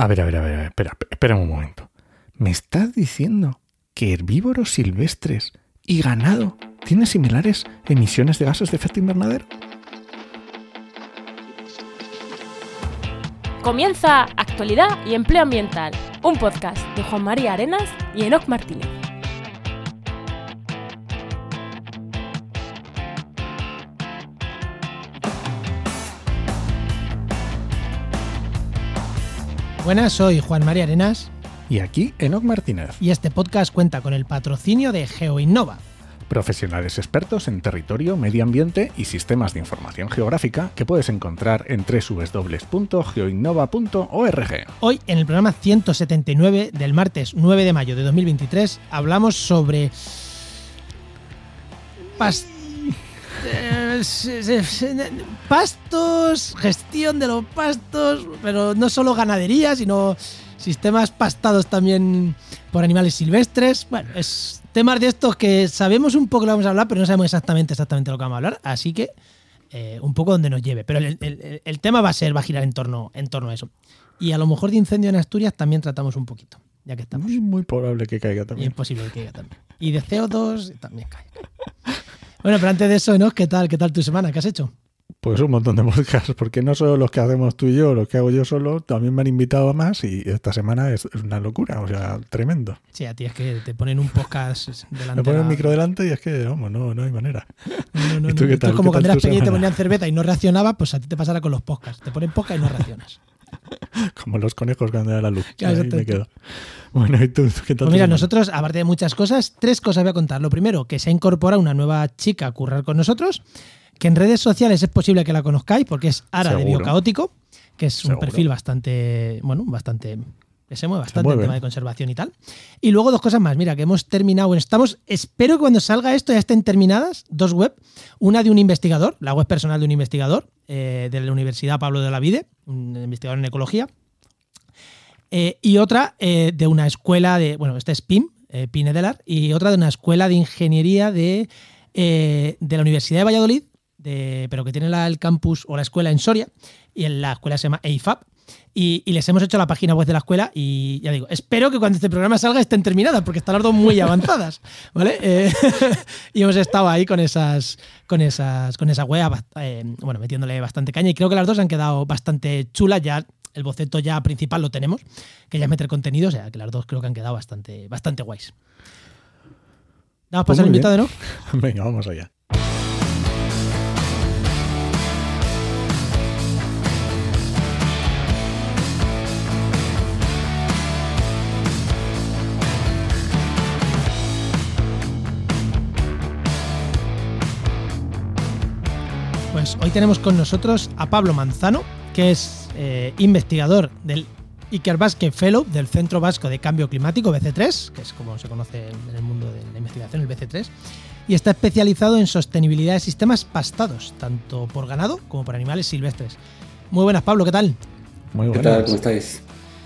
A ver, a ver, a ver, espera, espera un momento. ¿Me estás diciendo que herbívoros silvestres y ganado tienen similares emisiones de gases de efecto invernadero? Comienza Actualidad y Empleo Ambiental, un podcast de Juan María Arenas y Enoc Martínez. Buenas, soy Juan María Arenas Y aquí, Enoc Martínez, y este podcast cuenta con el patrocinio de GeoInnova. profesionales expertos en territorio, medio ambiente y sistemas de información geográfica que puedes encontrar en www.geoinnova.org. Hoy, en el programa 179 del martes 9 de mayo de 2023, hablamos sobre. pas- se- se- se- pastos, gestión de los pastos, pero no solo ganadería, sino sistemas pastados también por animales silvestres. Bueno, es temas de estos que sabemos un poco lo que vamos a hablar, pero no sabemos exactamente exactamente lo que vamos a hablar, así que eh, un poco donde nos lleve. Pero el, el- el tema va a ser, va a girar en torno, en torno a eso. Y a lo mejor de incendio en Asturias también tratamos un poquito, ya que estamos. Es muy probable que caiga Y es también. posible que caiga también. Y de CO2 también cae. Bueno, pero antes de eso, ¿no? ¿Qué tal? ¿Qué tal tu semana? ¿Qué has hecho? Pues un montón de podcasts, porque no solo los que hacemos tú y yo, los que hago yo solo, también me han invitado a más y esta semana es, una locura, o sea, tremendo. Sí, a ti es que te ponen un podcast delante. Me ponen el micro delante y es que, vamos, no, no hay manera. No, no, ¿Y tú no. qué Esto tal? es como ¿Qué cuando eras pequeño y te ponían cerveza y no reaccionaba, pues a ti te pasará con los podcasts. Te ponen podcast y no reaccionas. Como los conejos cuando da la luz. Claro, Ahí me quedo. Bueno, ¿y tú? ¿Qué tal Pues mira, nosotros, aparte de muchas cosas, tres cosas voy a contar. Lo primero, que se ha incorporado una nueva chica a currar con nosotros, que en redes sociales es posible que la conozcáis, porque es Ara de. Biocaótico, que es un Seguro. perfil bastante, bueno, bastante, que se mueve bastante mueve. tema de conservación y tal. Y luego dos cosas más, mira, que hemos terminado, bueno, estamos, espero que cuando salga esto ya estén terminadas, dos web, una de un investigador, la web personal de un investigador eh, de la Universidad Pablo de la Vide, un investigador en ecología, eh, y otra eh, de una escuela de, bueno, este es PIM, Pinedelar, y otra de una escuela de ingeniería de, de la Universidad de Valladolid, de, pero que tiene la- el campus o la escuela en Soria, y en la escuela se llama EIFAP. Y, y les hemos hecho la página web de la escuela y ya digo, espero que cuando este programa salga estén terminadas, porque están las dos muy avanzadas, ¿vale? Eh, y hemos estado ahí con esas, con esas, con esa web, eh, bueno, metiéndole bastante caña y creo que las dos han quedado bastante chulas ya. El boceto ya principal lo tenemos, que ya es meter contenido, o sea que las dos creo que han quedado bastante, bastante guays. Damos Pues paso al muy invitado. ¿no? Venga, vamos allá. Pues hoy tenemos con nosotros a Pablo Manzano, que es eh, investigador del Iker Basque Fellow del Centro Vasco de Cambio Climático, BC3, que es como se conoce en el mundo de la investigación, el BC3, y está especializado en sostenibilidad de sistemas pastados, tanto por ganado como por animales silvestres. Muy buenas, Pablo, ¿qué tal? Muy ¿Qué buenas. tal? ¿Cómo estáis?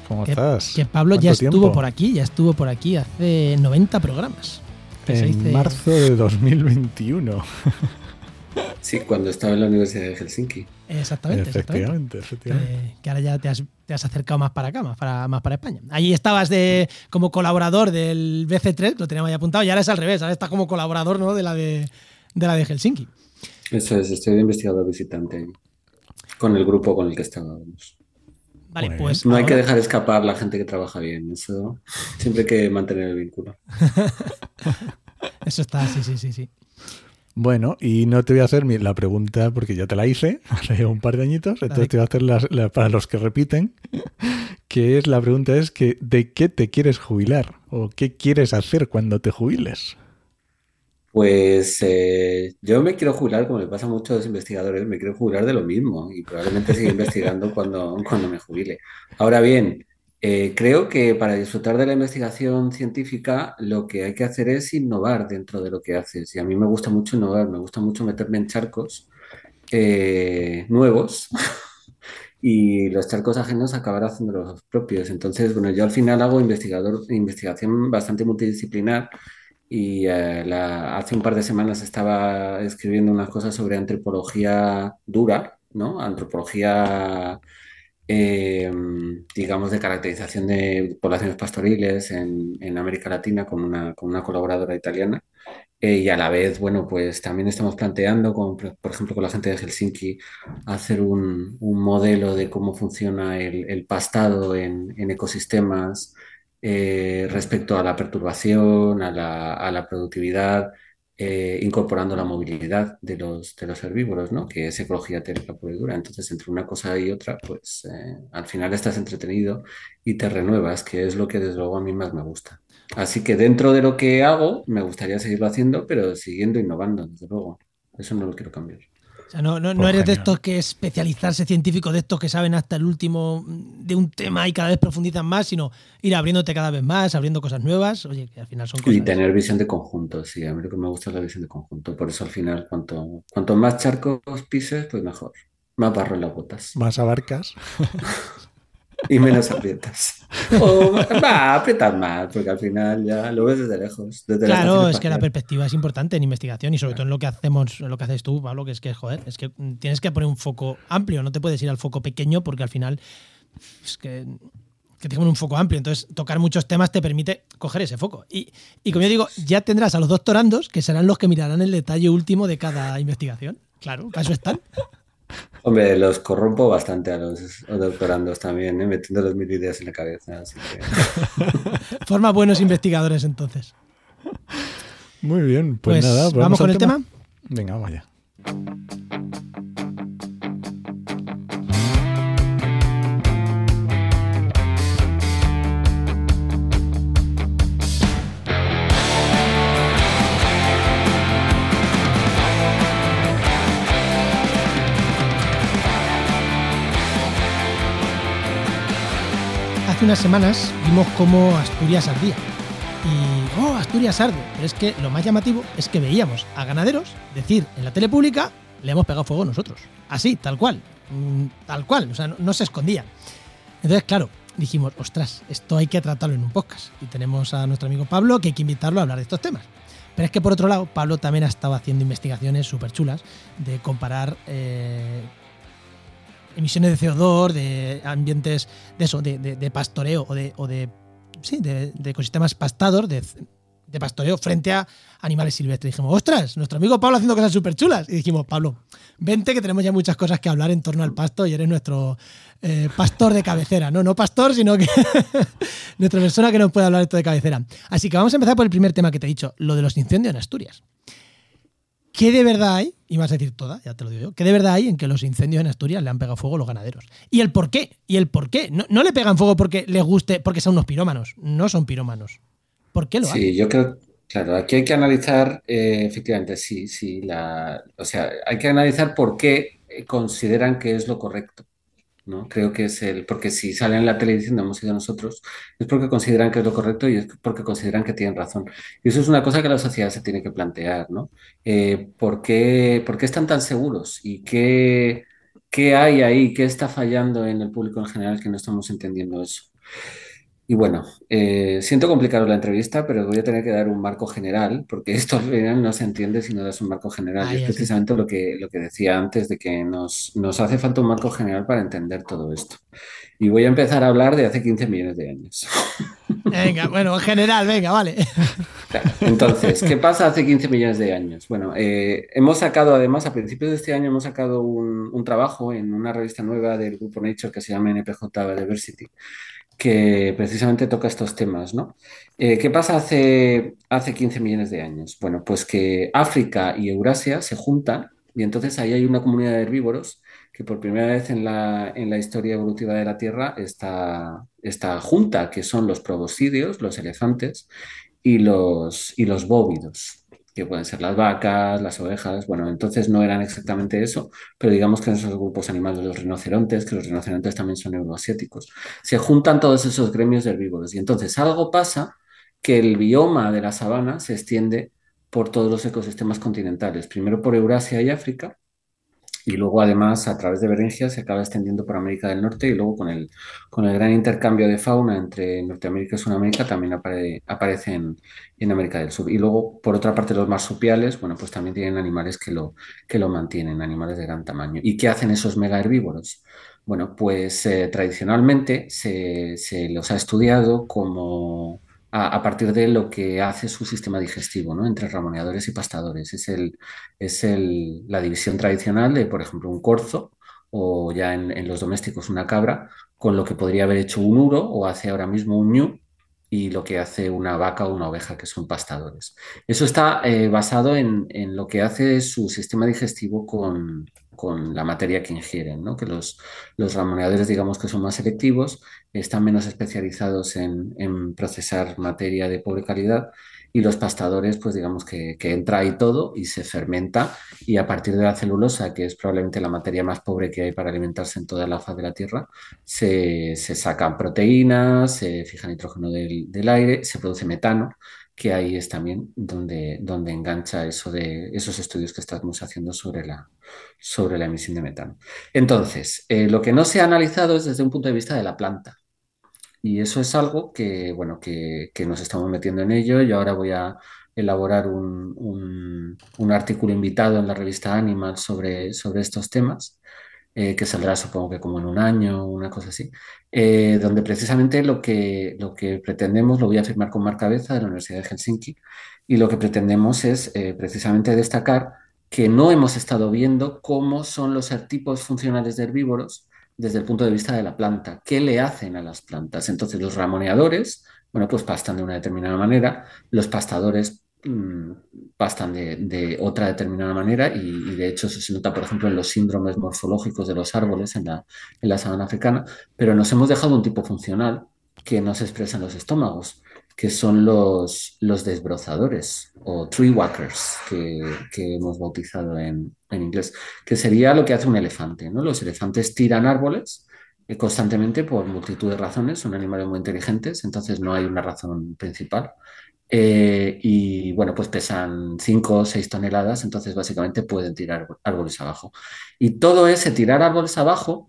¿Cómo Que, estás? que Pablo ya ¿Cuánto estuvo tiempo? por aquí, ya estuvo por aquí hace 90 programas. En dice- marzo de 2021. Sí, cuando estaba en la Universidad de Helsinki. Exactamente, exactamente. efectivamente, efectivamente. que, que ahora ya te has, te has acercado más para acá, más para, más para España. Allí estabas de, como colaborador del BC3, lo teníamos ya apuntado, y ahora es al revés, ahora estás como colaborador ¿no? de, la de, de la de Helsinki. Eso es, estoy de investigador visitante ahí, con el grupo con el que estábamos. Vale, pues No hay que dejar escapar la gente que trabaja bien, eso siempre hay que mantener el vínculo. eso está, sí, sí, sí, sí. Bueno, y no te voy a hacer la pregunta porque ya te la hice hace un par de añitos, entonces te voy a hacer las- la- para los que repiten, que es la pregunta es que ¿de qué te quieres jubilar? ¿O qué quieres hacer cuando te jubiles? Pues eh, yo me quiero jubilar, como le pasa a muchos investigadores, me quiero jubilar de lo mismo y probablemente siga investigando cuando, cuando me jubile. Ahora bien, eh, creo que para disfrutar de la investigación científica lo que hay que hacer es innovar dentro de lo que haces. Y a mí me gusta mucho innovar, me gusta mucho meterme en charcos eh, nuevos y los charcos ajenos acabar haciendo los propios. Entonces, bueno, yo al final hago investigación bastante multidisciplinar y eh, hace un par de semanas estaba escribiendo unas cosas sobre antropología dura, ¿no? Antropología eh, digamos, de caracterización de poblaciones pastoriles en, en América Latina con una, con una colaboradora italiana. Eh, y a la vez, bueno, pues también estamos planteando, con, por ejemplo, con la gente de Helsinki, hacer un, un modelo de cómo funciona el, el pastado en, en ecosistemas eh, respecto a la perturbación, a la, a la productividad, eh, incorporando la movilidad de los, de los herbívoros, ¿no? Que es ecología térmica pura y dura. Entonces, entre una cosa y otra, pues eh, al final estás entretenido y te renuevas, que es lo que desde luego a mí más me gusta. Así que dentro de lo que hago, me gustaría seguirlo haciendo, pero siguiendo innovando, desde luego. Eso no lo quiero cambiar. O sea, no, no, no eres de estos que especializarse científico, de estos que saben hasta el último de un tema y cada vez profundizan más, sino ir abriéndote cada vez más, abriendo cosas nuevas. Oye, que al final son cosas. Y tener visión de conjunto, sí, a mí lo que me gusta es la visión de conjunto. Por eso al final, cuanto, cuanto más charcos pises, pues mejor. Más barro en las botas. Más abarcas. Y menos aprietas. O va, aprietas más, porque al final ya lo ves desde lejos. Desde la Claro, es que la perspectiva es importante en investigación y sobre todo en lo que hacemos, en lo que haces tú, Pablo, que es que, joder, es que tienes que poner un foco amplio, no te puedes ir al foco pequeño porque al final es que, que tengo un foco amplio. Entonces, tocar muchos temas te permite coger ese foco. Y, y como yo digo, ya tendrás a los doctorandos que serán los que mirarán el detalle último de cada investigación. Claro, para eso están. Hombre, los corrompo bastante a los doctorandos también, ¿eh? metiéndoles mil ideas en la cabeza. Así que... Forma buenos investigadores entonces. Muy bien, pues, Pues, nada. ¿vamos con el tema? Venga, vamos allá. Hace unas semanas vimos cómo Asturias ardía. Y, oh, Asturias arde. Pero es que lo más llamativo es que veíamos a ganaderos decir en la tele pública, le hemos pegado fuego nosotros. Así, tal cual. Mm, Tal cual. O sea, no, se escondía. Entonces, claro, dijimos, ostras, esto hay que tratarlo en un podcast. Y tenemos a nuestro amigo Pablo que hay que invitarlo a hablar de estos temas. Pero es que por otro lado, Pablo también ha estado haciendo investigaciones súper chulas de comparar eh, emisiones de CO2, de ambientes de eso, de, de- pastoreo o de, o de sí, de, ecosistemas pastados, de, pastoreo frente a animales silvestres. dijimos, ostras, nuestro amigo Pablo haciendo cosas súper chulas. Y dijimos, Pablo, vente que tenemos ya muchas cosas que hablar en torno al pasto y eres nuestro eh, pastor de cabecera. No, no pastor, sino que nuestra persona que nos puede hablar esto de cabecera. Así que vamos a empezar por el primer tema que te he dicho, lo de los incendios en Asturias. ¿Qué de verdad hay? Y vas a decir toda, ya te lo digo yo. ¿Qué de verdad hay en que los incendios en Asturias le han pegado fuego a los ganaderos? ¿Y el por qué? ¿Y el por qué? No, no le pegan fuego porque les guste, porque son unos pirómanos. No son pirómanos. ¿Por qué lo hacen? Sí, yo creo, claro, aquí hay que analizar, eh, efectivamente, sí, sí, la, o sea, hay que analizar por qué eh, consideran que es lo correcto, ¿no? Creo que es el, porque si salen en la televisión, hemos sido nosotros, es porque consideran que es lo correcto y es porque consideran que tienen razón. Y eso es una cosa que la sociedad se tiene que plantear, ¿no? Eh, ¿por qué, por qué están tan seguros? ¿Y qué, qué hay ahí? ¿Qué está fallando en el público en general que no estamos entendiendo eso? Y bueno, eh, siento complicaros la entrevista, pero voy a tener que dar un marco general, porque esto al final no se entiende si no das un marco general. Y es precisamente lo que, lo que decía antes, de que nos, nos hace falta un marco general para entender todo esto. Y voy a empezar a hablar de hace 15 millones de años. Venga, bueno, en general, venga, vale. Claro. Entonces, ¿qué pasa hace 15 millones de años? Bueno, eh, hemos sacado además, a principios de este año, hemos sacado un, un trabajo en una revista nueva del grupo Nature que se llama NPJ Biodiversity, que precisamente toca estos temas, ¿no? Eh, ¿qué pasa hace, hace 15 millones de años? Bueno, pues que África y Eurasia se juntan y entonces ahí hay una comunidad de herbívoros que por primera vez en la, en la historia evolutiva de la Tierra está, está junta, que son los proboscideos, los elefantes, y los, y los bóvidos, que pueden ser las vacas, las ovejas. Bueno, entonces no eran exactamente eso, pero digamos que en esos grupos animales, los rinocerontes, que los rinocerontes también son euroasiáticos, se juntan todos esos gremios herbívoros. Y entonces algo pasa que el bioma de la sabana se extiende por todos los ecosistemas continentales, primero por Eurasia y África, y luego además a través de Beringia se acaba extendiendo por América del Norte y luego con el, con el gran intercambio de fauna entre Norteamérica y Sudamérica también apare, aparece en, en, América del Sur. Y luego, por otra parte, los marsupiales, bueno, pues también tienen animales que lo, que lo mantienen, animales de gran tamaño. ¿Y qué hacen esos mega herbívoros? Bueno, pues eh, tradicionalmente se, se los ha estudiado como a, partir de lo que hace su sistema digestivo, ¿no? Entre ramoneadores y pastadores. Es, el, es el, la división tradicional de, por ejemplo, un corzo o ya en, los domésticos una cabra, con lo que podría haber hecho un uro o hace ahora mismo un ñu y lo que hace una vaca o una oveja, que son pastadores. Eso está eh, basado en, en, lo que hace su sistema digestivo con, con la materia que ingieren, ¿no? que los, los, ramoneadores digamos que son más selectivos, están menos especializados en, en, procesar materia de pobre calidad y los pastadores pues digamos que, que, entra ahí todo y se fermenta y a partir de la celulosa, que es probablemente la materia más pobre que hay para alimentarse en toda la faz de la Tierra, se, se sacan proteínas, se fija nitrógeno del, del aire, se produce metano que ahí es también donde, donde engancha eso de esos estudios que estamos haciendo sobre la, sobre la emisión de metano. Entonces, eh, lo que no se ha analizado es desde un punto de vista de la planta. Y eso es algo que, bueno, que, que nos estamos metiendo en ello. Yo ahora voy a elaborar un, un, un artículo invitado en la revista Animal sobre, sobre estos temas. Eh, que saldrá supongo que como en un año, una cosa así, eh, donde precisamente lo que, lo que pretendemos, lo voy a firmar con Marc Cabeza de la Universidad de Helsinki, y lo que pretendemos es eh, precisamente destacar que no hemos estado viendo cómo son los tipos funcionales de herbívoros desde el punto de vista de la planta, qué le hacen a las plantas. Entonces los ramoneadores, bueno, pues pastan de una determinada manera, los pastadores pastan de, de, otra determinada manera y, de hecho eso se nota, por ejemplo, en los síndromes morfológicos de los árboles en la, en la sabana africana, pero nos hemos dejado un tipo funcional que no se expresa en los estómagos, que son los, los desbrozadores o tree walkers que, que hemos bautizado en, en, inglés, que sería lo que hace un elefante. ¿no? Los elefantes tiran árboles eh, constantemente por multitud de razones, son animales muy inteligentes, entonces no hay una razón principal. Eh, y bueno, pues pesan 5 o 6 toneladas, entonces básicamente pueden tirar árboles abajo. Y todo ese tirar árboles abajo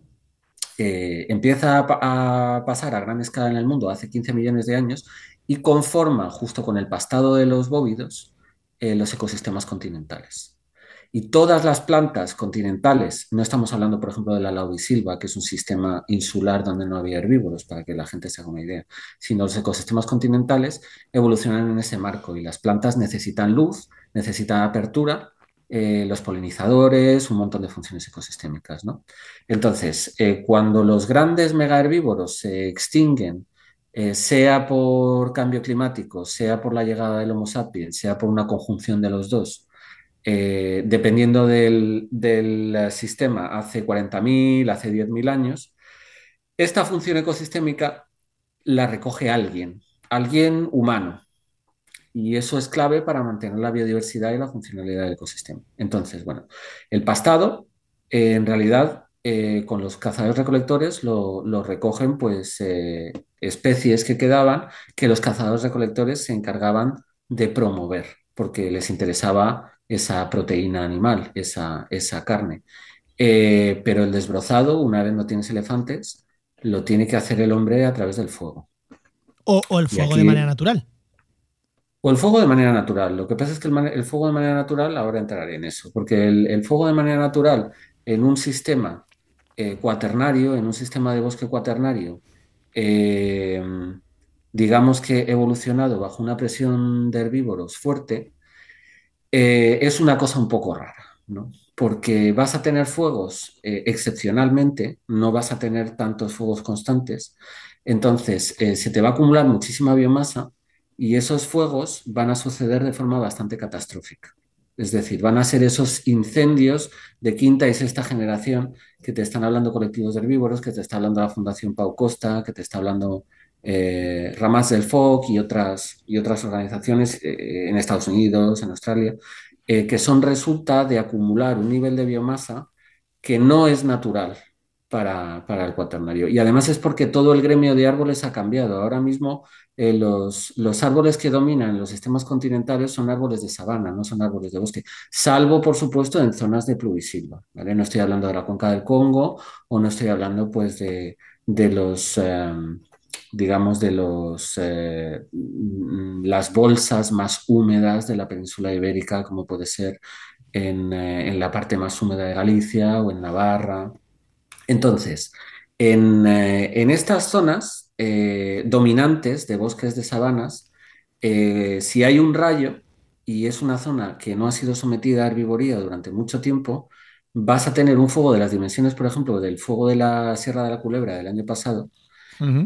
eh, empieza a, pasar a gran escala en el mundo hace 15 millones de años y conforma, justo con el pastado de los bóvidos, eh, los ecosistemas continentales. Y todas las plantas continentales, no estamos hablando, por ejemplo, de la laubisilva, que es un sistema insular donde no había herbívoros, para que la gente se haga una idea, sino los ecosistemas continentales evolucionan en ese marco y las plantas necesitan luz, necesitan apertura, eh, los polinizadores, un montón de funciones ecosistémicas. ¿no? Entonces, eh, cuando los grandes megaherbívoros se extinguen, eh, sea por cambio climático, sea por la llegada del Homo sapiens, sea por una conjunción de los dos, eh, dependiendo del, del, sistema, hace 40.000, hace 10.000 años, esta función ecosistémica la recoge alguien, alguien humano. Y eso es clave para mantener la biodiversidad y la funcionalidad del ecosistema. Entonces, bueno, el pastado, eh, en realidad, eh, con los cazadores recolectores lo, lo recogen pues eh, especies que quedaban que los cazadores recolectores se encargaban de promover, porque les interesaba esa proteína animal, esa, esa carne. Eh, pero el desbrozado, una vez no tienes elefantes, lo tiene que hacer el hombre a través del fuego. O, o el fuego aquí, de manera natural. O el fuego de manera natural. Lo que pasa es que el, el fuego de manera natural, ahora entraré en eso, porque el, el fuego de manera natural en un sistema eh, cuaternario, en un sistema de bosque cuaternario, eh, digamos que evolucionado bajo una presión de herbívoros fuerte, eh, es una cosa un poco rara, ¿no? Porque vas a tener fuegos eh, excepcionalmente, no vas a tener tantos fuegos constantes, entonces eh, se te va a acumular muchísima biomasa y esos fuegos van a suceder de forma bastante catastrófica. Es decir, van a ser esos incendios de quinta y sexta generación que te están hablando colectivos de herbívoros, que te está hablando la Fundación Pau Costa, que te está hablando eh, Ramas del FOC y otras, y otras organizaciones eh, en Estados Unidos, en Australia, eh, que son resulta de acumular un nivel de biomasa que no es natural para, para, el cuaternario. Y además es porque todo el gremio de árboles ha cambiado. Ahora mismo los, los, árboles que dominan los sistemas continentales son árboles de sabana, no son árboles de bosque, salvo por supuesto en zonas de pluvisilva. ¿vale? No estoy hablando de la cuenca del Congo o no estoy hablando pues de, de los... Um, digamos, de los, eh, las bolsas más húmedas de la península ibérica, como puede ser en, eh, en, la parte más húmeda de Galicia o en Navarra, Entonces, en, eh, en estas zonas dominantes de bosques de sabanas, si hay un rayo y es una zona que no ha sido sometida a herbivoría durante mucho tiempo, vas a tener un fuego de las dimensiones, por ejemplo, del fuego de la Sierra de la Culebra del año pasado,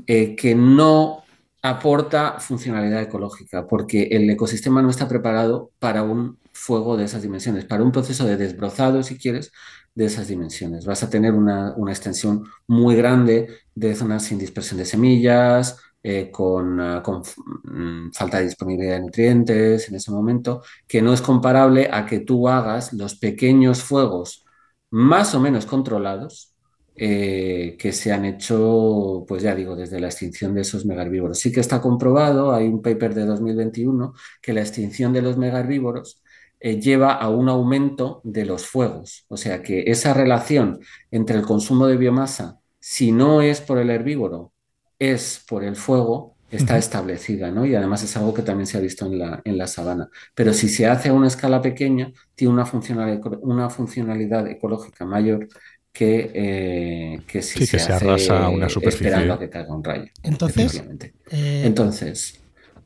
Eh, que no aporta funcionalidad ecológica, porque el ecosistema no está preparado para un fuego de esas dimensiones, para un proceso de desbrozado, si quieres, de esas dimensiones. Vas a tener una, una extensión muy grande de zonas sin dispersión de semillas, eh, con, ah, con, mm, falta de disponibilidad de nutrientes en ese momento, que no es comparable a que tú hagas los pequeños fuegos más o menos controlados eh, que se han hecho, pues ya digo, desde la extinción de esos megaherbívoros. Sí que está comprobado, hay un paper de 2021, que la extinción de los megaherbívoros eh, lleva a un aumento de los fuegos. O sea que esa relación entre el consumo de biomasa, si no es por el herbívoro, es por el fuego, está establecida, ¿no? Y además es algo que también se ha visto en la, en la sabana. Pero si se hace a una escala pequeña, tiene una funcionalidad, una funcionalidad ecológica mayor que, eh, que si Sí, que se se hace arrasa una esperando a superficie. que caiga un rayo, Entonces, eh, Entonces,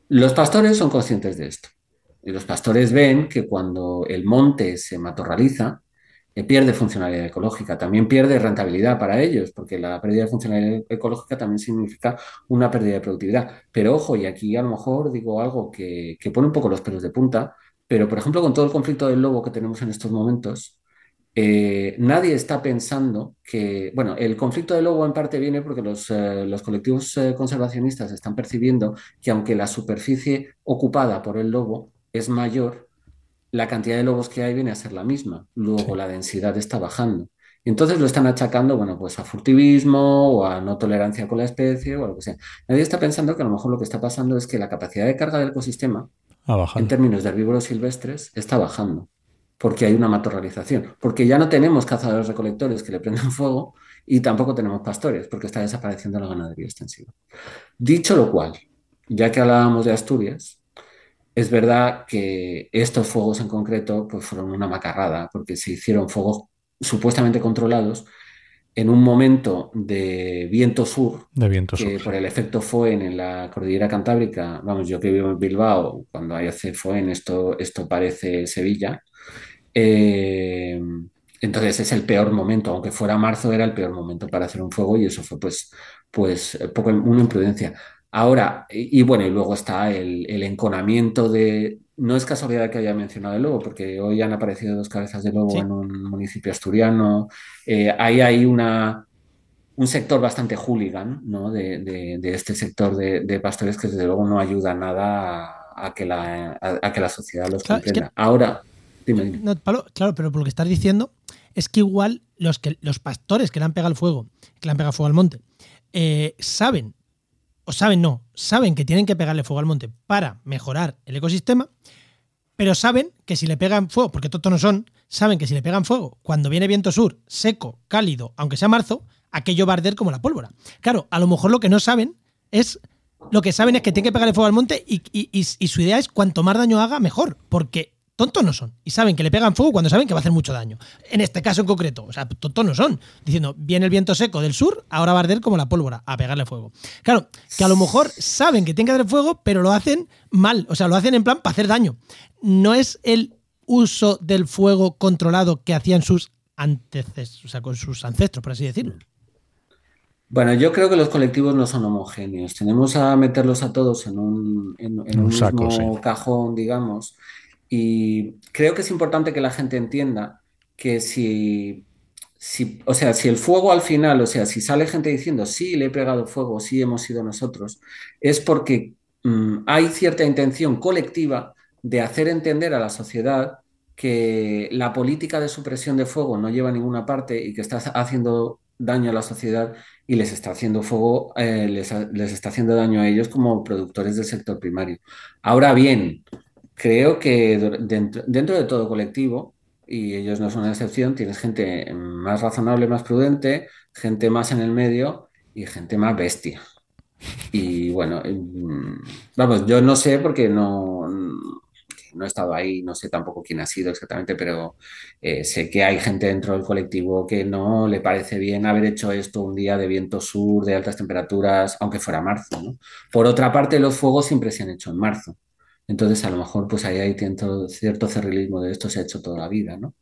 los pastores son conscientes de esto. Y los pastores ven que cuando el monte se matorraliza, eh, pierde funcionalidad ecológica, también pierde rentabilidad para ellos, porque la pérdida de funcionalidad ecológica también significa una pérdida de productividad. Pero ojo, y aquí a lo mejor digo algo que, que pone un poco los pelos de punta, pero por ejemplo con todo el conflicto del lobo que tenemos en estos momentos, eh, nadie está pensando que, bueno, el conflicto del lobo en parte viene porque los, eh, los colectivos eh, conservacionistas están percibiendo que aunque la superficie ocupada por el lobo es mayor, la cantidad de lobos que hay viene a ser la misma. Luego Sí. la densidad está bajando. Entonces lo están achacando, bueno, pues a furtivismo o a no tolerancia con la especie o a lo que sea. Nadie está pensando que a lo mejor lo que está pasando es que la capacidad de carga del ecosistema en términos de herbívoros silvestres está bajando, porque hay una matorralización, porque ya no tenemos cazadores recolectores que le prenden fuego y tampoco tenemos pastores, porque está desapareciendo la ganadería extensiva. Dicho lo cual, ya que hablábamos de Asturias, es verdad que estos fuegos en concreto pues fueron una macarrada, porque se hicieron fuegos supuestamente controlados en un momento de viento sur De viento que sur. por el efecto FOEN en la cordillera cantábrica, vamos, yo que vivo en Bilbao, cuando hay hace FOEN esto, esto parece Sevilla. Eh, entonces es el peor momento, aunque fuera marzo era el peor momento para hacer un fuego y eso fue pues, pues poco, una imprudencia. Ahora, y, y bueno, y luego está el, el enconamiento de... No es casualidad que haya mencionado el lobo, porque hoy han aparecido dos cabezas de lobo Sí. en un municipio asturiano. Eh, ahí hay una, un sector bastante hooligan ¿no? de, de- de este sector de, de pastores que desde luego no ayuda nada a, a que, la, a, a que la sociedad los comprenda. Ahora, dime, dime. no, Pablo, claro, pero por lo que estás diciendo es que igual los, que, los pastores que le han pegado el fuego, que le han pegado fuego al monte, eh, saben, o saben no, saben que tienen que pegarle fuego al monte para mejorar el ecosistema, pero saben que si le pegan fuego, porque tontos no son, saben que si le pegan fuego cuando viene viento sur, seco, cálido, aunque sea marzo, aquello va a arder como la pólvora. Claro, a lo mejor lo que no saben es. Lo que saben es que tienen que pegarle fuego al monte y, y- y- y su idea es cuanto más daño haga, mejor. Porque tontos no son. Y saben que le pegan fuego cuando saben que va a hacer mucho daño. En este caso en concreto, o sea, tontos no son. Diciendo, viene el viento seco del sur, ahora va a arder como la pólvora, a pegarle fuego. Claro, que a lo mejor saben que tienen que hacer fuego, pero lo hacen mal. O sea, lo hacen en plan para hacer daño. No es el uso del fuego controlado que hacían sus antecesores, o sea, con sus ancestros, por así decirlo. Bueno, yo creo que los colectivos no son homogéneos. Tenemos a meterlos a todos en un, en, en Un un saco, mismo sí. cajón, digamos. Y creo que es importante que la gente entienda que si, si, o sea, si el fuego al final, o sea, si sale gente diciendo, sí, le he pegado fuego, sí hemos sido nosotros, es porque mm, hay cierta intención colectiva de hacer entender a la sociedad que la política de supresión de fuego no lleva a ninguna parte y que está haciendo daño a la sociedad y les está haciendo fuego, eh, les, les está haciendo daño a ellos como productores del sector primario. Ahora bien, creo que dentro, de todo colectivo, y ellos no son una excepción, tienes gente más razonable, más prudente, gente más en el medio y gente más bestia. Y bueno, mm, vamos, yo no sé porque no, no he estado ahí, no sé tampoco quién ha sido exactamente, pero eh, sé que hay gente dentro del colectivo que no le parece bien haber hecho esto un día de viento sur, de altas temperaturas, aunque fuera marzo. ¿no? Por otra parte, los fuegos siempre se han hecho en marzo. Entonces, a lo mejor, pues ahí hay cierto, cierto cerrilismo de esto se ha hecho toda la vida, ¿no?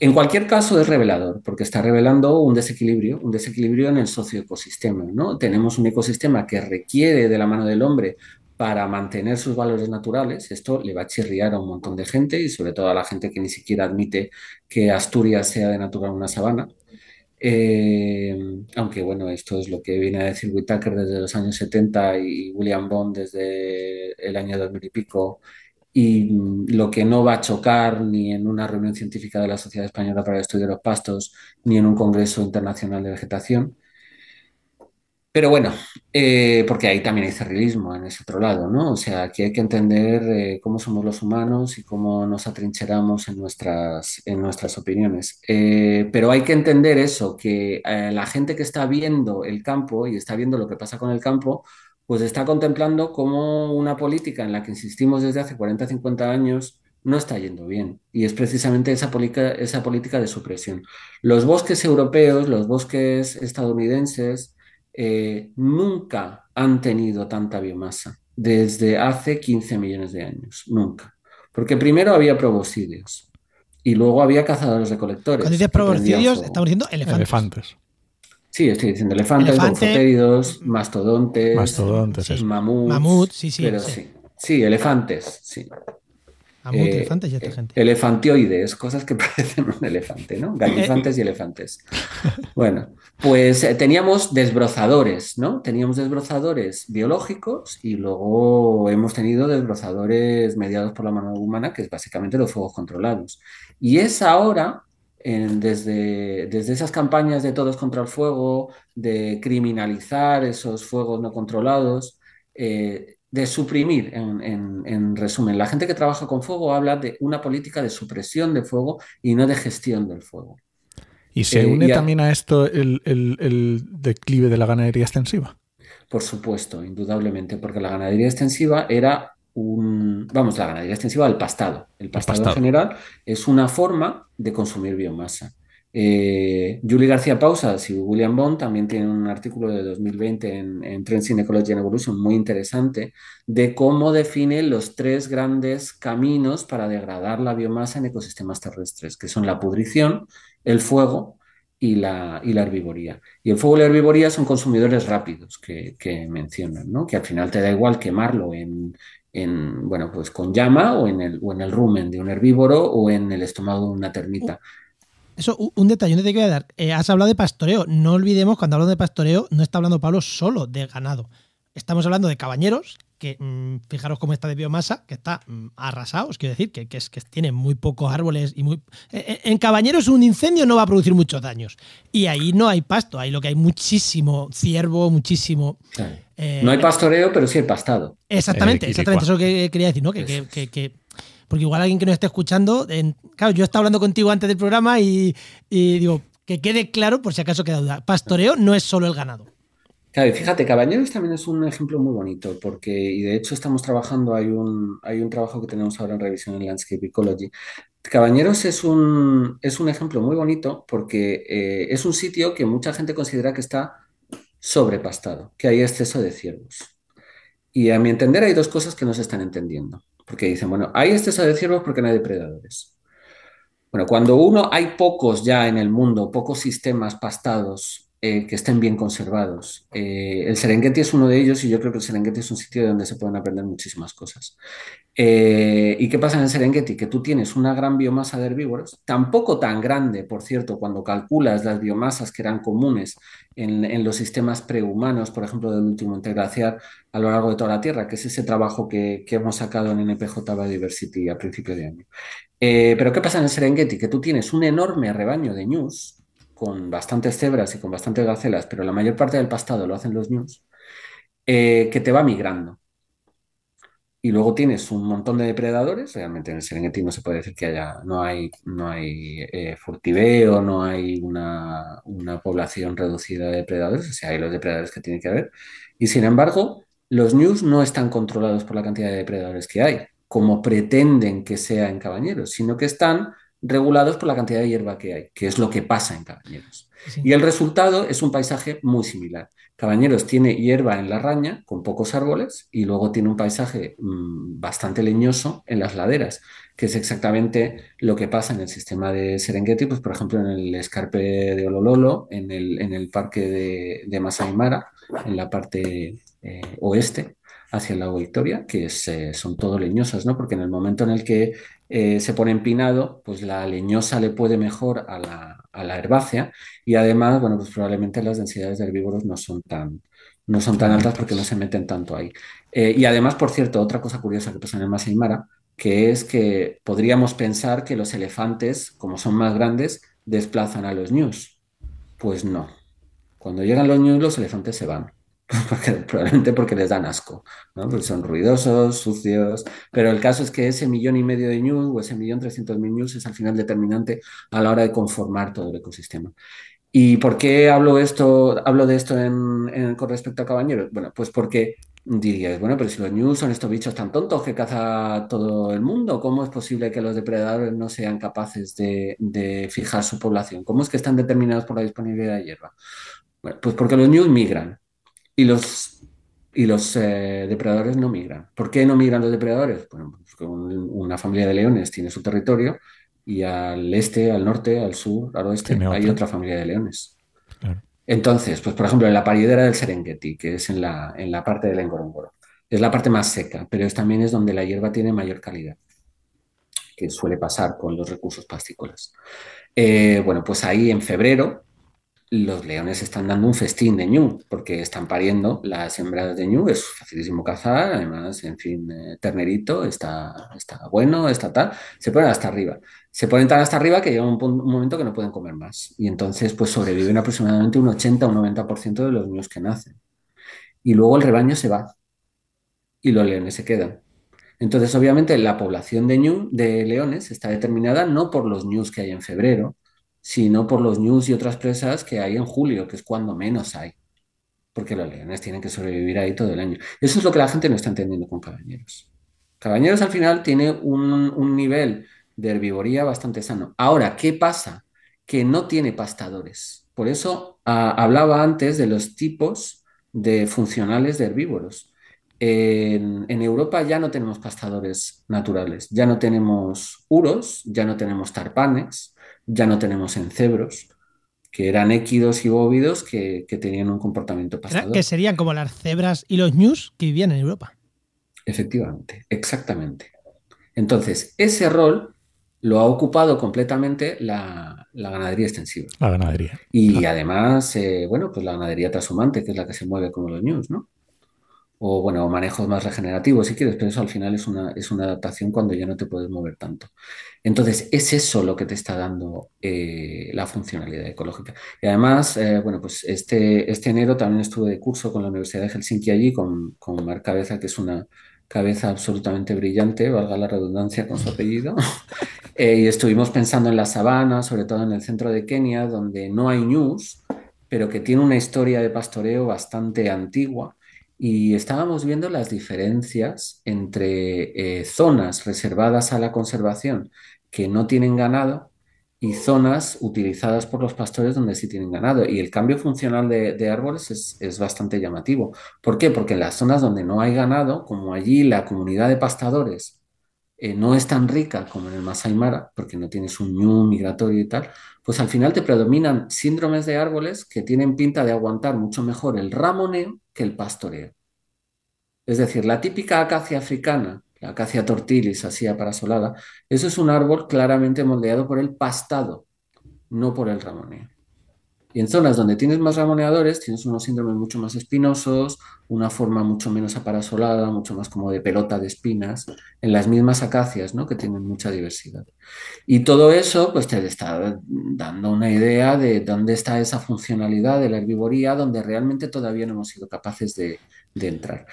En cualquier caso es revelador, porque está revelando un desequilibrio, un desequilibrio en el socioecosistema. ¿no? Tenemos un ecosistema que requiere de la mano del hombre para mantener sus valores naturales. Esto le va a chirriar a un montón de gente y sobre todo a la gente que ni siquiera admite que Asturias sea de natural una sabana. Eh, aunque bueno, esto es lo que viene a decir Whitaker desde los años 70 y William Bond desde el año 2000 y pico y lo que no va a chocar ni en una reunión científica de la Sociedad Española para el Estudio de los Pastos, ni en un Congreso Internacional de Vegetación. Pero bueno, eh, porque ahí también hay cerrilismo en ese otro lado, ¿no? O sea, aquí hay que entender eh, cómo somos los humanos y cómo nos atrincheramos en nuestras, en nuestras opiniones. Eh, pero hay que entender eso, que la gente que está viendo el campo y está viendo lo que pasa con el campo, pues está contemplando cómo una política en la que insistimos desde hace 40, 50 años no está yendo bien. Y es precisamente esa, esa política de supresión. Los bosques europeos, los bosques estadounidenses, eh, nunca han tenido tanta biomasa desde hace 15 millones de años. Nunca. Porque primero había proboscidios y luego había cazadores recolectores. Cuando dices proboscidios, estamos diciendo elefantes. elefantes. Sí, estoy diciendo elefantes, Elefante, mastodontes, mastodontes mamuts. Mamut, sí, sí, sí. sí. elefantes, sí. Mamut, eh, elefantes y otra gente. Elefantioides, cosas que parecen un elefante, ¿no? Gallifantes y elefantes. Bueno, pues eh, teníamos desbrozadores, ¿no? Teníamos desbrozadores biológicos y luego hemos tenido desbrozadores mediados por la mano humana, que es básicamente los fuegos controlados. Y es ahora desde, desde esas campañas de todos contra el fuego, de criminalizar esos fuegos no controlados, eh, de suprimir, en, resumen. La gente que trabaja con fuego habla de una política de supresión de fuego y no de gestión del fuego. ¿Y se eh, une también a esto el, el declive de la ganadería extensiva? Por supuesto, indudablemente, porque la ganadería extensiva era vamos, la ganadería extensiva del pastado. El pastado, en general es una forma de consumir biomasa. Eh, Julie García Pausas y William Bond también tienen un artículo de 2020 en, en Trends in Ecology and Evolution muy interesante de cómo define los tres grandes caminos para degradar la biomasa en ecosistemas terrestres, que son la pudrición, el fuego y la, herbivoría. Y el fuego y la herbivoría son consumidores rápidos que, mencionan, ¿no? que al final te da igual quemarlo en, en, bueno, pues con llama o en el rumen de un herbívoro o en el estómago de una termita. Eso, un detalle, no te quiero dar. Eh, has hablado de pastoreo. No olvidemos, cuando hablo de pastoreo, no está hablando Pablo solo de ganado. Estamos hablando de cabañeros, que mm, fijaros cómo está de biomasa, que está mm, arrasado, os quiero decir, que, es, que tiene muy pocos árboles y muy... Eh, eh, en cabañeros un incendio no va a producir muchos daños. Y ahí no hay pasto, ahí lo que hay muchísimo ciervo, muchísimo... Eh, no hay pastoreo, pero sí hay pastado. Exactamente, exactamente, eso que quería decir, ¿no? Que, porque igual alguien que nos esté escuchando, claro, yo estaba hablando contigo antes del programa y, digo, que quede claro por si acaso queda duda. Pastoreo no es solo el ganado. Claro, y fíjate, Cabañeros también es un ejemplo muy bonito, porque, y de hecho estamos trabajando, hay un, hay un trabajo que tenemos ahora en revisión en Landscape Ecology. Cabañeros es un, es un ejemplo muy bonito porque eh, es un sitio que mucha gente considera que está sobrepastado, que hay exceso de ciervos. Y a mi entender hay dos cosas que no se están entendiendo, porque dicen, bueno, hay exceso de ciervos porque no hay depredadores. Bueno, cuando uno hay pocos ya en el mundo, pocos sistemas pastados eh, que estén bien conservados. Eh, el Serengeti es uno de ellos y yo creo que el Serengeti es un sitio donde se pueden aprender muchísimas cosas. Eh, ¿Y qué pasa en el Serengeti? Que tú tienes una gran biomasa de herbívoros, tampoco tan grande, por cierto, cuando calculas las biomasas que eran comunes en, los sistemas prehumanos, por ejemplo, del último interglaciar a lo largo de toda la Tierra, que es ese trabajo que, que hemos sacado en NPJ Biodiversity a principio de año. pero ¿qué pasa en el Serengeti? Que tú tienes un enorme rebaño de ñus, con bastantes cebras y con bastantes gacelas, pero la mayor parte del pastado lo hacen los ñus, eh, que te va migrando. Y luego tienes un montón de depredadores, realmente en el Serengeti no se puede decir que haya, no hay, no hay eh, furtiveo, no hay una, población reducida de depredadores, o sea, hay los depredadores que tiene que haber. Y sin embargo, los ñus no están controlados por la cantidad de depredadores que hay. como pretenden que sea en Cabañeros, sino que están regulados por la cantidad de hierba que hay, que es lo que pasa en Cabañeros. Y el resultado es un paisaje muy similar. Cabañeros tiene hierba en la raña, con pocos árboles, y luego tiene un paisaje mmm, bastante leñoso en las laderas, que es exactamente lo que pasa en el sistema de Serengeti, pues por ejemplo en el escarpe de Olololo, en el, en el parque de, de Masai Mara, en la parte eh, oeste, hacia el lago Victoria, que es, eh, son todo leñosas, ¿no? Porque en el momento en el que eh, se pone empinado, pues la leñosa le puede mejor a la, a la herbácea y además, bueno, pues probablemente las densidades de herbívoros no son tan, no son tan altas porque no se meten tanto ahí. Eh, y además, por cierto, otra cosa curiosa que pasa en el Masai Mara, que es que podríamos pensar que los elefantes, como son más grandes, desplazan a los ñus. Pues no. Cuando llegan los ñus, los elefantes se van. Probablemente porque les dan asco, ¿no? porque son ruidosos, sucios, pero el caso es que ese millón y medio de news o ese millón trescientos mil news es al final determinante a la hora de conformar todo el ecosistema. ¿Y por qué hablo, esto, hablo de esto con respecto a cabañeros? Bueno, pues porque dirías, bueno, pero si los news son estos bichos tan tontos que caza todo el mundo, ¿cómo es posible que los depredadores no sean capaces de, de fijar su población? ¿Cómo es que están determinados por la disponibilidad de hierba? Bueno, pues porque los news migran y los, y los eh, depredadores no migran. ¿Por qué no migran los depredadores? Bueno, porque una familia de leones tiene su territorio y al este, al norte, al sur, al oeste Tiene hay otra. otra familia de leones. Claro. Entonces, pues por ejemplo, en la paridera del Serengeti, que es en la, en la parte del Ngorongoro, es la parte más seca, pero es, también es donde la hierba tiene mayor calidad, que suele pasar con los recursos pastícolas. Eh, bueno, pues ahí en febrero los leones están dando un festín de ñu, porque están pariendo las hembras de ñu, es facilísimo cazar, además, en fin, eh, ternerito, está, está bueno, está tal, se ponen hasta arriba. Se ponen tan hasta arriba que llega un, un momento que no pueden comer más. Y entonces, pues sobreviven aproximadamente un 80 o un 90% de los ñus que nacen. Y luego el rebaño se va y los leones se quedan. Entonces, obviamente, la población de, ñu, de leones está determinada no por los ñus que hay en febrero, sino por los ñus y otras presas que hay en julio, que es cuando menos hay, porque los leones tienen que sobrevivir ahí todo el año. Eso es lo que la gente no está entendiendo con Cabañeros. Cabañeros al final tiene un, un nivel de herbivoría bastante sano. Ahora, ¿qué pasa? Que no tiene pastadores. Por eso a, hablaba antes de los tipos de funcionales de herbívoros. En, en, Europa ya no tenemos pastadores naturales, ya no tenemos uros, ya no tenemos tarpanes, ya no tenemos encebros, que eran équidos y bóvidos que, que tenían un comportamiento pastador. Que serían como las cebras y los ñus que vivían en Europa. Efectivamente, exactamente. Entonces, ese rol lo ha ocupado completamente la, la ganadería extensiva. La ganadería. Y además, eh, bueno, pues la ganadería trashumante, que es la que se mueve como los ñus, ¿no? O bueno, manejos más regenerativos si quieres, pero eso al final es una, es una adaptación cuando ya no te puedes mover tanto. Entonces, es eso lo que te está dando eh, la funcionalidad ecológica. Y además, eh, bueno, pues este, este enero también estuve de curso con la Universidad de Helsinki allí, con, con Cabeza, que es una cabeza absolutamente brillante, valga la redundancia con su apellido. eh, y estuvimos pensando en la sabana, sobre todo en el centro de Kenia, donde no hay ñus, pero que tiene una historia de pastoreo bastante antigua y estábamos viendo las diferencias entre eh, zonas reservadas a la conservación que no tienen ganado y zonas utilizadas por los pastores donde sí tienen ganado. Y el cambio funcional de, árboles es, es, bastante llamativo. ¿Por qué? Porque en las zonas donde no hay ganado, como allí la comunidad de pastadores eh, no es tan rica como en el Masai Mara, porque no tienes un ñu migratorio y tal, pues al final te predominan síndromes de árboles que tienen pinta de aguantar mucho mejor el ramoneo que el pastoreo. Es decir, la típica acacia africana, la acacia tortilis, así aparasolada, eso es un árbol claramente moldeado por el pastado, no por el ramoneo. Y en zonas donde tienes más ramoneadores, tienes unos síndromes mucho más espinosos, una forma mucho menos aparasolada, mucho más como de pelota de espinas, en las mismas acacias, ¿no? que tienen mucha diversidad. Y todo eso pues te está dando una idea de dónde está esa funcionalidad de la herbivoría, donde realmente todavía no hemos sido capaces de, de entrar.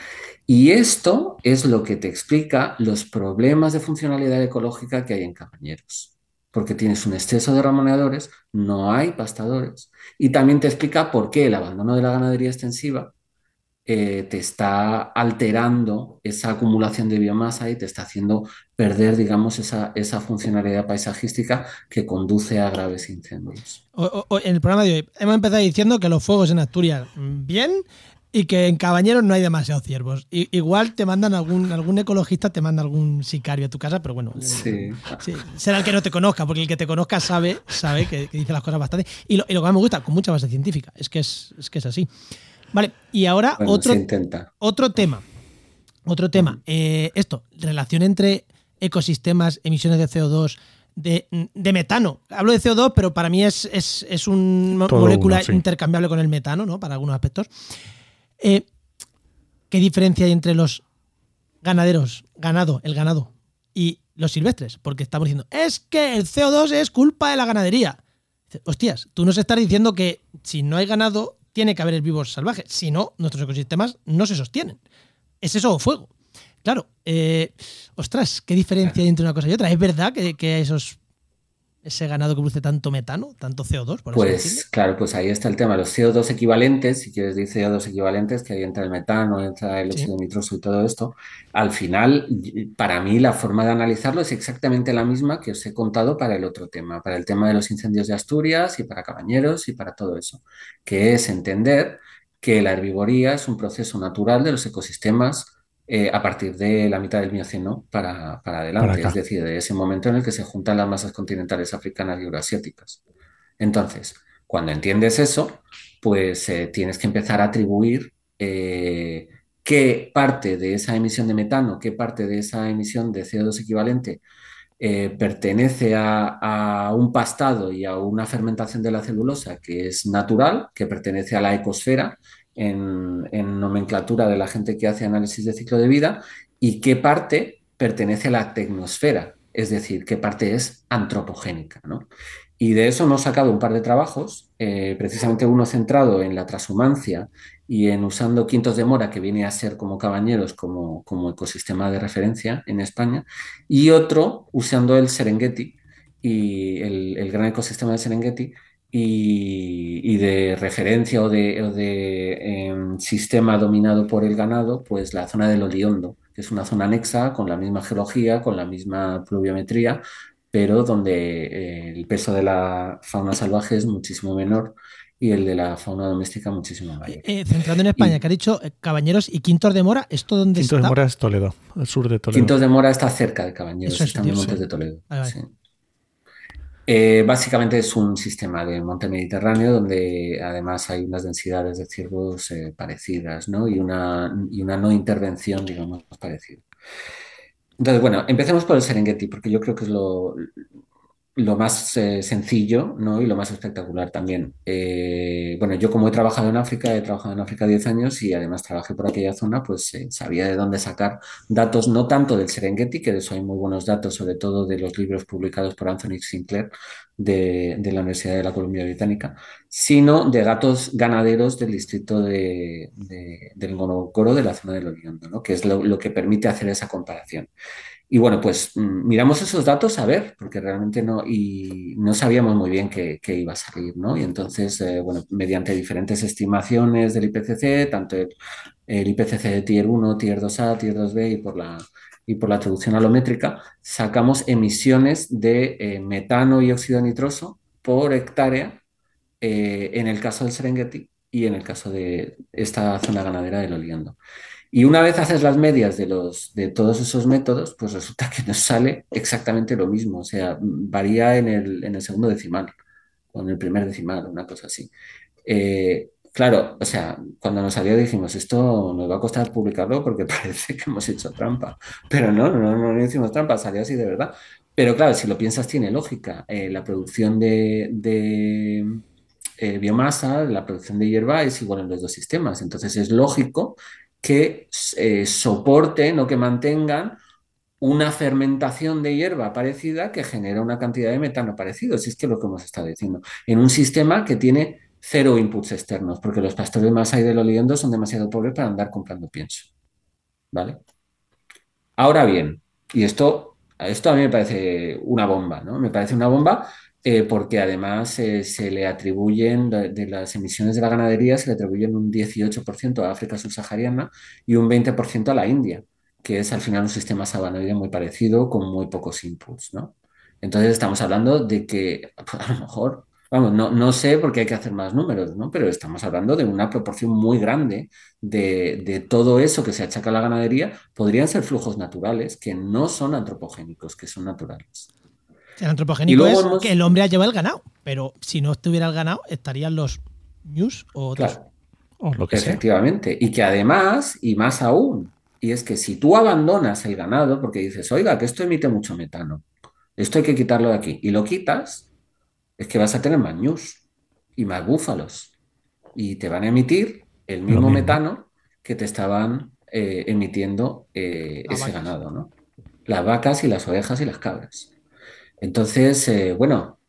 Y esto es lo que te explica los problemas de funcionalidad ecológica que hay en cabañeros porque tienes un exceso de ramoneadores, no hay pastadores. Y también te explica por qué el abandono de la ganadería extensiva eh, te está alterando esa acumulación de biomasa y te está haciendo perder, digamos, esa, esa funcionalidad paisajística que conduce a graves incendios. en el programa de hoy hemos empezado diciendo que los fuegos en Asturias, bien, y que en Cabañeros no hay demasiados ciervos. igual te mandan algún, algún ecologista, te manda algún sicario a tu casa, pero bueno, sí. será el que no te conozca, porque el que te conozca sabe, sabe que, dice las cosas bastante. Y lo, que más me gusta, con mucha base científica, es que es, que es así. Vale, y ahora otro, otro tema. Otro tema. Eh, esto, relación entre ecosistemas, emisiones de CO2, de, metano. Hablo de CO2, pero para mí es, es, una molécula intercambiable con el metano, ¿no? Para algunos aspectos. Eh, ¿Qué diferencia hay entre los ganaderos, ganado, el ganado, y los silvestres? Porque estamos diciendo, es que el CO2 es culpa de la ganadería. Hostias, tú nos estás diciendo que si no hay ganado, tiene que haber el vivo salvaje. Si no, nuestros ecosistemas no se sostienen. Es eso o fuego. Claro, eh, ostras, ¿qué diferencia hay entre una cosa y otra? ¿Es verdad que, que esos ese ganado que produce tanto metano, tanto CO2? pues claro, pues ahí está el tema. Los CO2 equivalentes, si quieres decir CO2 equivalentes, que ahí entra el metano, entra el óxido nitroso y todo esto, al final, para mí la forma de analizarlo es exactamente la misma que os he contado para el otro tema, para el tema de los incendios de Asturias y para Cabañeros y para todo eso, que es entender que la herbivoría es un proceso natural de los ecosistemas eh, a partir de la mitad del Mioceno para, para adelante, es decir, de ese momento en el que se juntan las masas continentales africanas y euroasiáticas. Entonces, cuando entiendes eso, pues eh, tienes que empezar a atribuir eh, qué parte de esa emisión de metano, qué parte de esa emisión de CO2 equivalente pertenece a, a, un pastado y a una fermentación de la celulosa que es natural, que pertenece a la ecosfera, en, nomenclatura de la gente que hace análisis de ciclo de vida y qué parte pertenece a la tecnosfera, es decir, qué parte es antropogénica. Y de eso hemos sacado un par de trabajos, eh, precisamente uno centrado en la transhumancia y en usando quintos de mora, que viene a ser como cabañeros, como, como ecosistema de referencia en España, y otro usando el Serengeti y el, el gran ecosistema de Serengeti, y, de referencia o de, em, sistema dominado por el ganado, pues la zona del Oliondo, que es una zona anexa con la misma geología, con la misma pluviometría, pero donde eh, el peso de la fauna salvaje es muchísimo menor y el de la fauna doméstica muchísimo mayor. Eh, centrando en España, que ha dicho eh, Cabañeros y Quintos de Mora, ¿esto dónde está? Quintos de Mora es Toledo, al sur de Toledo. Quintos de Mora está cerca de Cabañeros, está en Montes de Toledo. Eh, básicamente es un sistema de monte mediterráneo donde además hay unas densidades de ciervos eh, parecidas ¿no? y, una, y una no intervención, digamos, parecida. Entonces, bueno, empecemos por el Serengeti, porque yo creo que es lo, lo más eh, sencillo ¿no? y lo más espectacular también. Eh, bueno, yo como he trabajado en África, he trabajado en África 10 años y además trabajé por aquella zona, pues eh, sabía de dónde sacar datos, no tanto del Serengeti, que de eso hay muy buenos datos, sobre todo de los libros publicados por Anthony Sinclair de, la Universidad de la Columbia Británica, sino de datos ganaderos del distrito de, del Ngorongoro, de la zona del Oriondo, ¿no? que es lo que permite hacer esa comparación. Y bueno, pues mm, miramos esos datos a ver, porque realmente no, y no sabíamos muy bien qué, iba a salir, ¿no? Y entonces, eh, bueno, mediante diferentes estimaciones del IPCC, tanto el, IPCC de Tier 1, Tier 2A, Tier 2B y por la, y por la traducción alométrica, sacamos emisiones de eh, metano y óxido nitroso por hectárea eh, en el caso del Serengeti y en el caso de esta zona ganadera del Oliendo. Y una vez haces las medias de, los, de todos esos métodos, pues resulta que nos sale exactamente lo mismo, o sea, varía en el, en el segundo decimal o en el primer decimal, una cosa así. Eh, claro, o sea, cuando nos salió dijimos, esto nos va a costar publicarlo porque parece que hemos hecho trampa, pero no, no, no, no hicimos trampa, salió así de verdad. Pero claro, si lo piensas, tiene lógica. Eh, la producción de, de eh, biomasa, la producción de hierba es igual en los dos sistemas, entonces es lógico que eh, soporten o que mantengan una fermentación de hierba parecida que genera una cantidad de metano parecido, si es que lo que hemos estado diciendo, en un sistema que tiene cero inputs externos, porque los pastores más ahí del oliendo son demasiado pobres para andar comprando pienso. ¿Vale? Ahora bien, y esto, esto a mí me parece una bomba, ¿no? Me parece una bomba eh, porque además eh, se le atribuyen, de, las emisiones de la ganadería, se le atribuyen un 18% a África subsahariana y un 20% a la India, que es al final un sistema sabanoide muy parecido con muy pocos inputs, ¿no? Entonces estamos hablando de que a lo mejor, vamos, no, no sé porque hay que hacer más números, ¿no? Pero estamos hablando de una proporción muy grande de, de todo eso que se achaca a la ganadería, podrían ser flujos naturales que no son antropogénicos, que son naturales. El antropogénico es hemos- que el hombre ha llevado el ganado, pero si no estuviera el ganado, estarían los news o otros. Claro. O lo que sea. Efectivamente. Y que además, y más aún, y es que si tú abandonas el ganado porque dices, oiga, que esto emite mucho metano, esto hay que quitarlo de aquí, y lo quitas, es que vas a tener más ñus y más búfalos. Y te van a emitir el mismo mismo. metano que te estaban eh, emitiendo eh, Las ese vacas. ganado, ¿no? Las vacas y las ovejas y las cabras. Entonces, eh, bueno,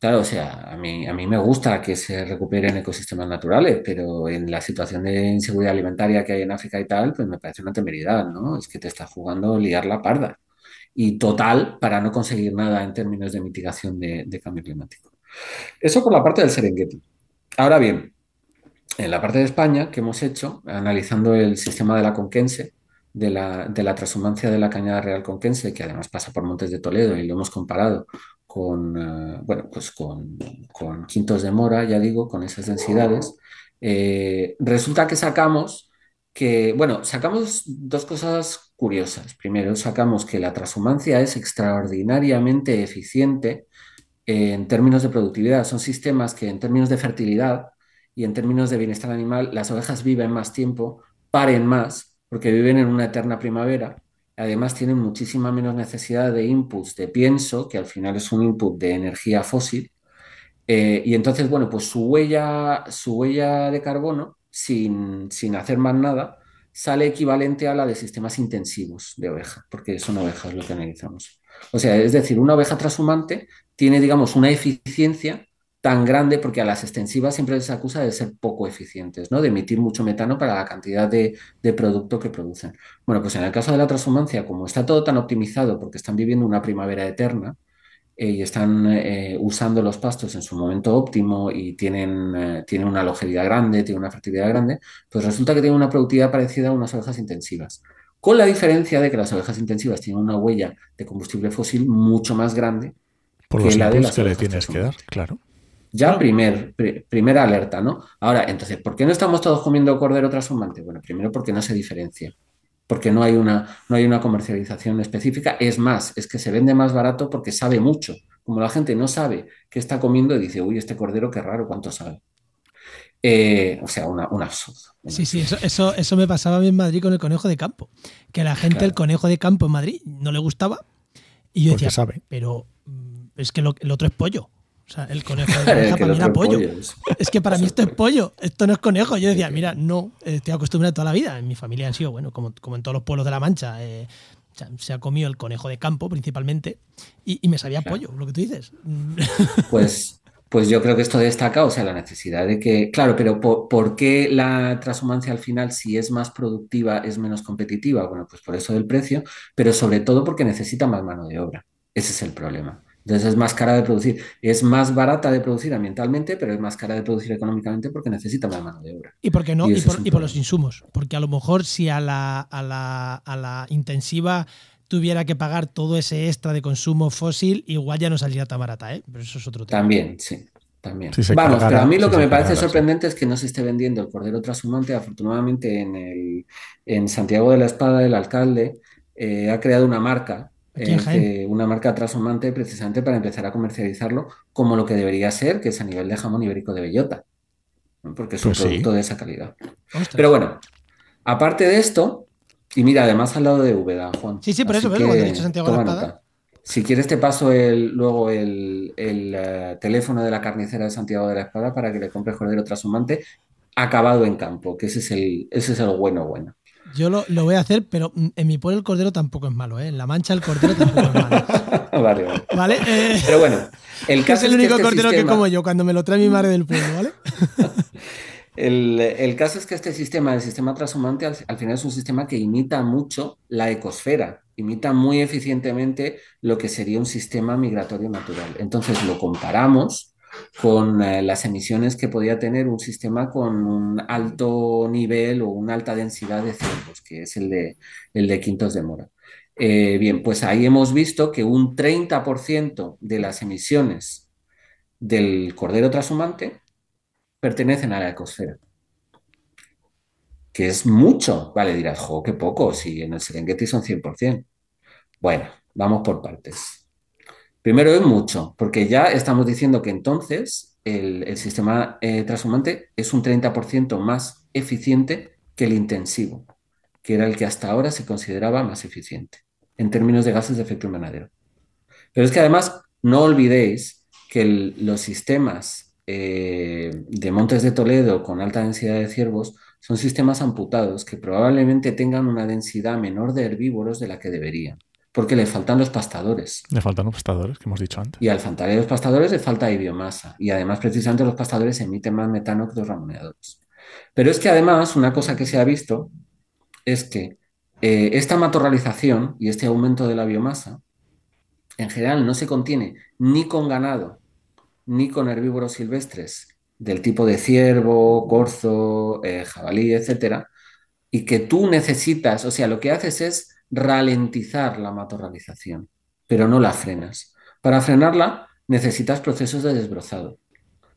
Claro, o sea, a mí, a mí me gusta que se recuperen ecosistemas naturales, pero en la situación de inseguridad alimentaria que hay en África y tal, pues me parece una temeridad, ¿no? Es que te estás jugando liar la parda. Y total, para no conseguir nada en términos de mitigación de, cambio climático. Eso por la parte del Serengeti. Ahora bien, en la parte de España que hemos hecho, analizando el sistema de la Conquense, de la, de la transhumancia de la cañada real conquense, que además pasa por Montes de Toledo y lo hemos comparado con, eh, bueno, pues con, con quintos de mora, ya digo, con esas densidades, eh, resulta que sacamos bueno, sacamos dos cosas curiosas. Primero, sacamos que la transhumancia es extraordinariamente eficiente en términos de productividad. Son sistemas que en términos de fertilidad y en términos de bienestar animal, las ovejas viven más tiempo, paren más, porque viven en una eterna primavera. Además, tienen muchísima menos necesidad de inputs de pienso, que al final es un input de energía fósil. Eh, y entonces, bueno, pues su huella, su huella de carbono, sin, sin hacer más nada, sale equivalente a la de sistemas intensivos de oveja, porque son ovejas lo que analizamos. O sea, es decir, una oveja transhumante tiene, digamos, una eficiencia tan grande porque a las extensivas siempre se acusa de ser poco eficientes, ¿no? De emitir mucho metano para la cantidad de, de, producto que producen. Bueno, pues en el caso de la transhumancia, como está todo tan optimizado porque están viviendo una primavera eterna y están eh, usando los pastos en su momento óptimo y tienen, eh, tienen una longevidad grande, tienen una fertilidad grande, pues resulta que tienen una productividad parecida a unas ovejas intensivas. Con la diferencia de que las ovejas intensivas tienen una huella de combustible fósil mucho más grande Por que la de las que le tienes que dar, claro. Ya primer, pr primera alerta, ¿no? Ahora, entonces, ¿por qué no estamos todos comiendo cordero transhumante? Bueno, primero porque no se diferencia, porque no hay una, no hay una comercialización específica. Es más, es que se vende más barato porque sabe mucho. Como la gente no sabe qué está comiendo, dice, uy, este cordero qué raro, ¿cuánto sabe? Eh, o sea, una, un absurdo. Sí, sí, eso, eso, eso, me pasaba a mí en Madrid con el conejo de campo. Que a la gente claro. el conejo de campo en Madrid no le gustaba. Y yo porque decía, sabe. pero mm, es que lo, el otro es pollo. O sea, el conejo de granja para mí era pollo. Es que para mí esto es pollo, esto no es conejo. Yo decía, mira, no, estoy acostumbrado toda la vida. En mi familia han sido, bueno, como, como en todos los pueblos de La Mancha, eh, se ha comido el conejo de campo principalmente y, y me sabía claro. pollo, lo que tú dices. Pues, pues yo creo que esto destaca, o sea, la necesidad de que, claro, pero ¿por, ¿por, qué la transhumancia al final, si es más productiva, es menos competitiva? Bueno, pues por eso del precio, pero sobre todo porque necesita más mano de obra. Ese es el problema. Entonces es más cara de producir, es más barata de producir ambientalmente, pero es más cara de producir económicamente porque necesita más mano de obra. ¿Y por qué no? Y, y, por, y por, los insumos. Porque a lo mejor si a la, a la, a la intensiva tuviera que pagar todo ese extra de consumo fósil, igual ya no saldría tan barata, ¿eh? Pero eso es otro tema. También, sí. También. Si Vamos, pero a mí lo que me parece sorprendente sí. es que no se esté vendiendo el cordero transhumante. Afortunadamente, en, el, en Santiago de la Espada, el alcalde eh, ha creado una marca eh, una marca transhumante precisamente para empezar a comercializarlo como lo que debería ser, que es a nivel de jamón ibérico de bellota, ¿no? porque es un pues producto sí. de esa calidad. Ostras. Pero bueno, aparte de esto, y mira, además al lado de Úbeda, Juan. Sí, sí, por eso, dicho Santiago la. Nota. Si quieres te paso el, luego el, el uh, teléfono de la carnicera de Santiago de la Espada para que le compres cordero transhumante acabado en campo, que ese es el, ese es el bueno bueno. Yo lo, lo, voy a hacer, pero en mi pueblo el cordero tampoco es malo, ¿eh? En La Mancha el cordero tampoco es malo. vale, vale. ¿Vale? Eh, pero bueno, el caso es el único es que este cordero sistema... que como yo cuando me lo trae mi madre del pueblo, ¿vale? El, caso es que este sistema, el sistema transhumante, al, final es un sistema que imita mucho la ecosfera, imita muy eficientemente lo que sería un sistema migratorio natural. Entonces lo comparamos con eh, las emisiones que podía tener un sistema con un alto nivel o una alta densidad de ciervos, que es el de, el de Quintos de Mora. Eh, bien, pues ahí hemos visto que un 30% de las emisiones del cordero transhumante pertenecen a la ecosfera. Que es mucho. Vale, dirás, jo, qué poco, si en el Serengeti son 100%. Bueno, vamos por partes. Primero es mucho, porque ya estamos diciendo que entonces el, sistema eh, transhumante es un 30% más eficiente que el intensivo, que era el que hasta ahora se consideraba más eficiente en términos de gases de efecto invernadero. Pero es que además no olvidéis que los sistemas eh, de Montes de Toledo con alta densidad de ciervos son sistemas amputados que probablemente tengan una densidad menor de herbívoros de la que deberían, porque le faltan los pastadores. Le faltan los pastadores, que hemos dicho antes. Y al faltar los pastadores le falta de biomasa. Y además, precisamente, los pastadores emiten más metano que los ramoneadores. Pero es que además, una cosa que se ha visto es que eh, esta matorralización y este aumento de la biomasa, en general, no se contiene ni con ganado ni con herbívoros silvestres del tipo de ciervo, corzo, eh, jabalí, etcétera, y que tú necesitas, o sea, lo que haces es ralentizar la matorralización, pero no la frenas. Para frenarla necesitas procesos de desbrozado.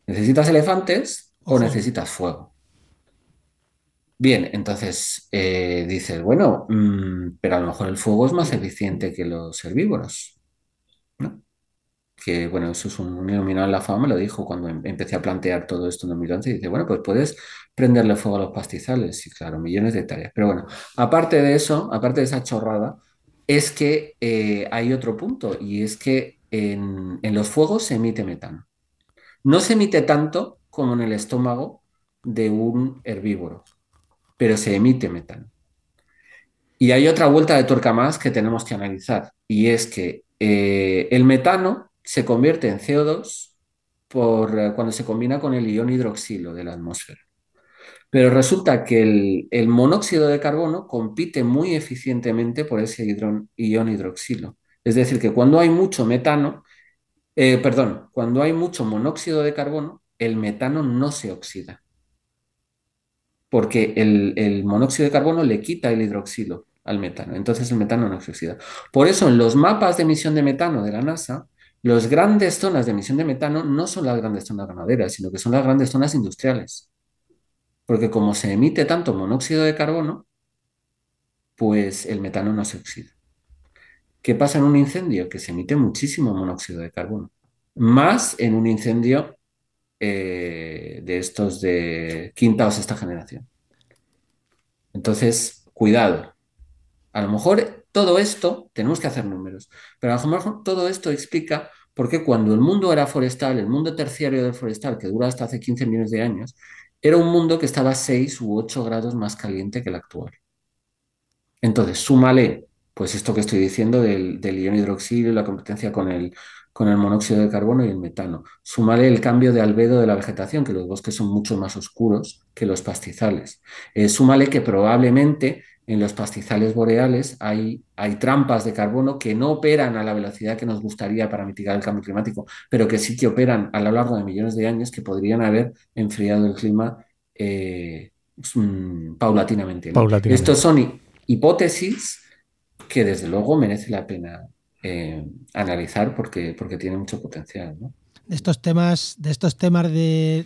¿Necesitas elefantes o necesitas fuego? Bien, entonces eh, dices, bueno, mm, pero a lo mejor el fuego es más eficiente que los herbívoros. ¿no? que bueno, eso es un iluminado en la fama, me lo dijo cuando em, empecé a plantear todo esto en 2011, y dice, bueno, pues puedes prenderle fuego a los pastizales, y claro, millones de tareas. Pero bueno, aparte de eso, aparte de esa chorrada, es que eh, hay otro punto, y es que en, en los fuegos se emite metano. No se emite tanto como en el estómago de un herbívoro, pero se emite metano. Y hay otra vuelta de tuerca más que tenemos que analizar, y es que eh, el metano se convierte en CO2 por, eh, cuando se combina con el ion hidroxilo de la atmósfera. Pero resulta que el, monóxido de carbono compite muy eficientemente por ese ion hidroxilo. Es decir, que cuando hay mucho metano, eh, perdón, cuando hay mucho monóxido de carbono, el metano no se oxida. Porque el, el monóxido de carbono le quita el hidroxilo al metano. Entonces el metano no se oxida. Por eso en los mapas de emisión de metano de la NASA, las grandes zonas de emisión de metano no son las grandes zonas ganaderas, sino que son las grandes zonas industriales. Porque como se emite tanto monóxido de carbono, pues el metano no se oxida. ¿Qué pasa en un incendio? Que se emite muchísimo monóxido de carbono. Más en un incendio eh, de estos de quinta o sexta generación. Entonces, cuidado. A lo mejor todo esto, tenemos que hacer números, pero a lo mejor todo esto explica por qué cuando el mundo era forestal, el mundo terciario del forestal, que dura hasta hace 15 millones de años, era un mundo que estaba 6 u 8 grados más caliente que el actual. Entonces, súmale, pues esto que estoy diciendo del, ion hidroxilo, la competencia con el, con el monóxido de carbono y el metano. Súmale el cambio de albedo de la vegetación, que los bosques son mucho más oscuros que los pastizales. Eh, súmale que probablemente en los pastizales boreales hay, hay trampas de carbono que no operan a la velocidad que nos gustaría para mitigar el cambio climático, pero que sí que operan a lo largo de millones de años que podrían haber enfriado el clima eh, mm, paulatinamente. Estos son hipótesis que desde luego merece la pena eh, analizar porque, porque tiene mucho potencial. ¿no? De estos temas, de estos temas de,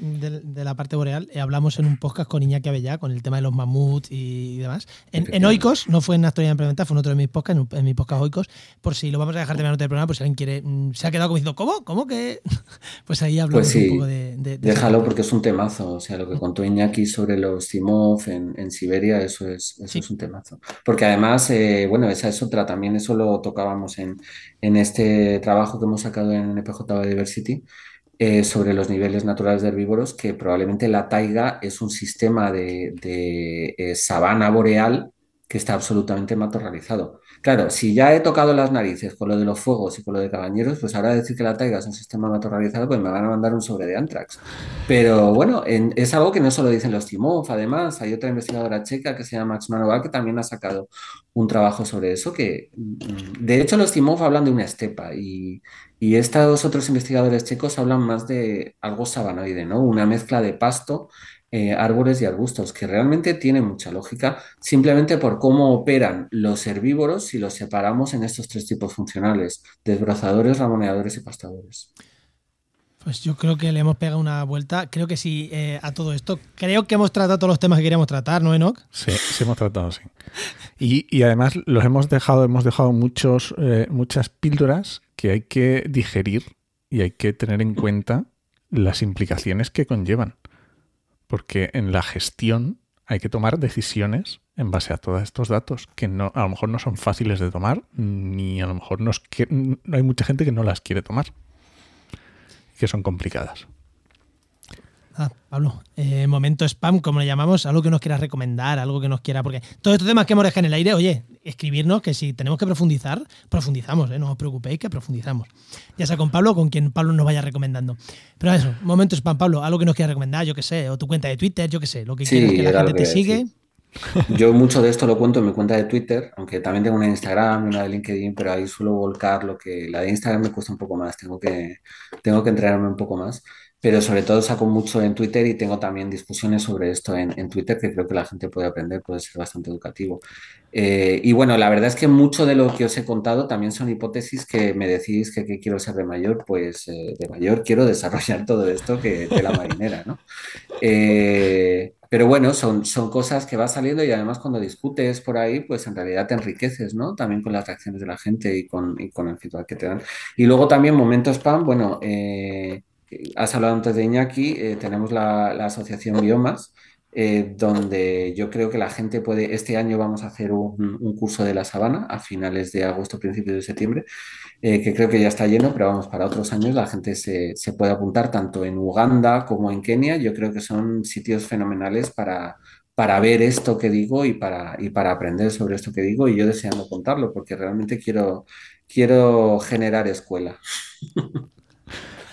la parte boreal, eh, hablamos en un podcast con Iñaki Abellá, con el tema de los mamuts y, demás. En, Oikos, no fue en Actualidad Implementada, fue en otro de mis podcasts, en, mi podcast Oikos, por si lo vamos a dejar terminar del programa, pues si alguien quiere, mm, se ha quedado como diciendo, ¿cómo? ¿Cómo que? pues ahí hablamos pues un poco de, Déjalo porque es un temazo, o sea, lo que contó Iñaki sobre los Simov en, Siberia, eso es, eso es un temazo. Porque además, eh, bueno, esa es otra, también eso lo tocábamos en, en este trabajo que hemos sacado en NPJ Biodiversity, eh, sobre los niveles naturales de herbívoros, que probablemente la taiga es un sistema de, eh, sabana boreal que está absolutamente matorralizado. Claro, si ya he tocado las narices con lo de los fuegos y con lo de cabañeros, pues ahora decir que la taiga es un sistema matorralizado, pues me van a mandar un sobre de Antrax. Pero bueno, es algo que no solo dicen los Timov, además, hay otra investigadora checa que se llama Max Manoval que también ha sacado un trabajo sobre eso, que mm, de hecho los Timov hablan de una estepa y, y estos otros investigadores checos hablan más de algo sabanoide, ¿no? Una mezcla de pasto eh, árboles y arbustos, que realmente tiene mucha lógica simplemente por cómo operan los herbívoros si los separamos en estos tres tipos funcionales, desbrozadores, ramoneadores y pastadores. Pues yo creo que le hemos pegado una vuelta. Creo que sí, eh, a todo esto. Creo que hemos tratado todos los temas que queríamos tratar, ¿no, Enoch? Sí, sí hemos tratado, sí. Y, además los hemos dejado, hemos dejado muchos, eh, muchas píldoras que hay que digerir y hay que tener en cuenta las implicaciones que conllevan porque en la gestión hay que tomar decisiones en base a todos estos datos que no, a lo mejor no son fáciles de tomar, ni a lo mejor no hay mucha gente que no las quiere tomar, que son complicadas. Ah, Pablo, eh, momento spam, como le llamamos, algo que nos quieras recomendar, algo que nos quiera, porque todos estos temas que hemos dejado en el aire, oye, escribirnos que si tenemos que profundizar, profundizamos, ¿eh? no os preocupéis que profundizamos. Ya sea con Pablo o con quien Pablo nos vaya recomendando. Pero eso, momento spam, Pablo, algo que nos quieras recomendar, yo que sé, o tu cuenta de Twitter, yo que sé, lo que quieras que la gente te sigue. Yo mucho de esto lo cuento en mi cuenta de Twitter, aunque también tengo una de Instagram y una de LinkedIn, pero ahí suelo volcar lo que la de Instagram me cuesta un poco más, tengo que, tengo que entrenarme un poco más pero sobre todo saco mucho en Twitter y tengo también discusiones sobre esto en, Twitter que creo que la gente puede aprender, puede ser bastante educativo. Eh, y bueno, la verdad es que mucho de lo que os he contado también son hipótesis que me decís que, quiero ser de mayor, pues eh, de mayor quiero desarrollar todo esto que de la marinera, ¿no? Eh, pero bueno, son, son cosas que va saliendo y además cuando discutes por ahí, pues en realidad te enriqueces, ¿no? También con las reacciones de la gente y con, y con el feedback que te dan. Y luego también momentos spam, bueno, has hablado antes de Iñaki, eh, tenemos la, asociación Biomas, eh, donde yo creo que la gente puede, este año vamos a hacer un, curso de la sabana a finales de agosto, principios de septiembre, eh, que creo que ya está lleno, pero vamos, para otros años la gente se, puede apuntar tanto en Uganda como en Kenia. Yo creo que son sitios fenomenales para, para ver esto que digo y para, y para aprender sobre esto que digo y yo deseando contarlo, porque realmente quiero, quiero generar escuela.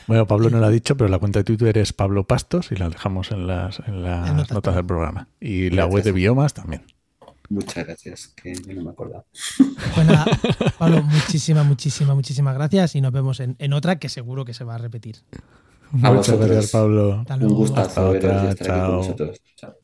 Bueno, Pablo no lo ha dicho, pero la cuenta de Twitter es Pablo Pastos y la dejamos en las, en las notas del programa. Y la web de Biomas también. Muchas gracias, que no me acordaba. Pues nada, Pablo, muchísimas, muchísimas, muchísimas gracias y nos vemos en, en otra que seguro que se va a repetir. Muchas gracias, Pablo. Un gustazo veros y estar aquí con vosotros. Chao.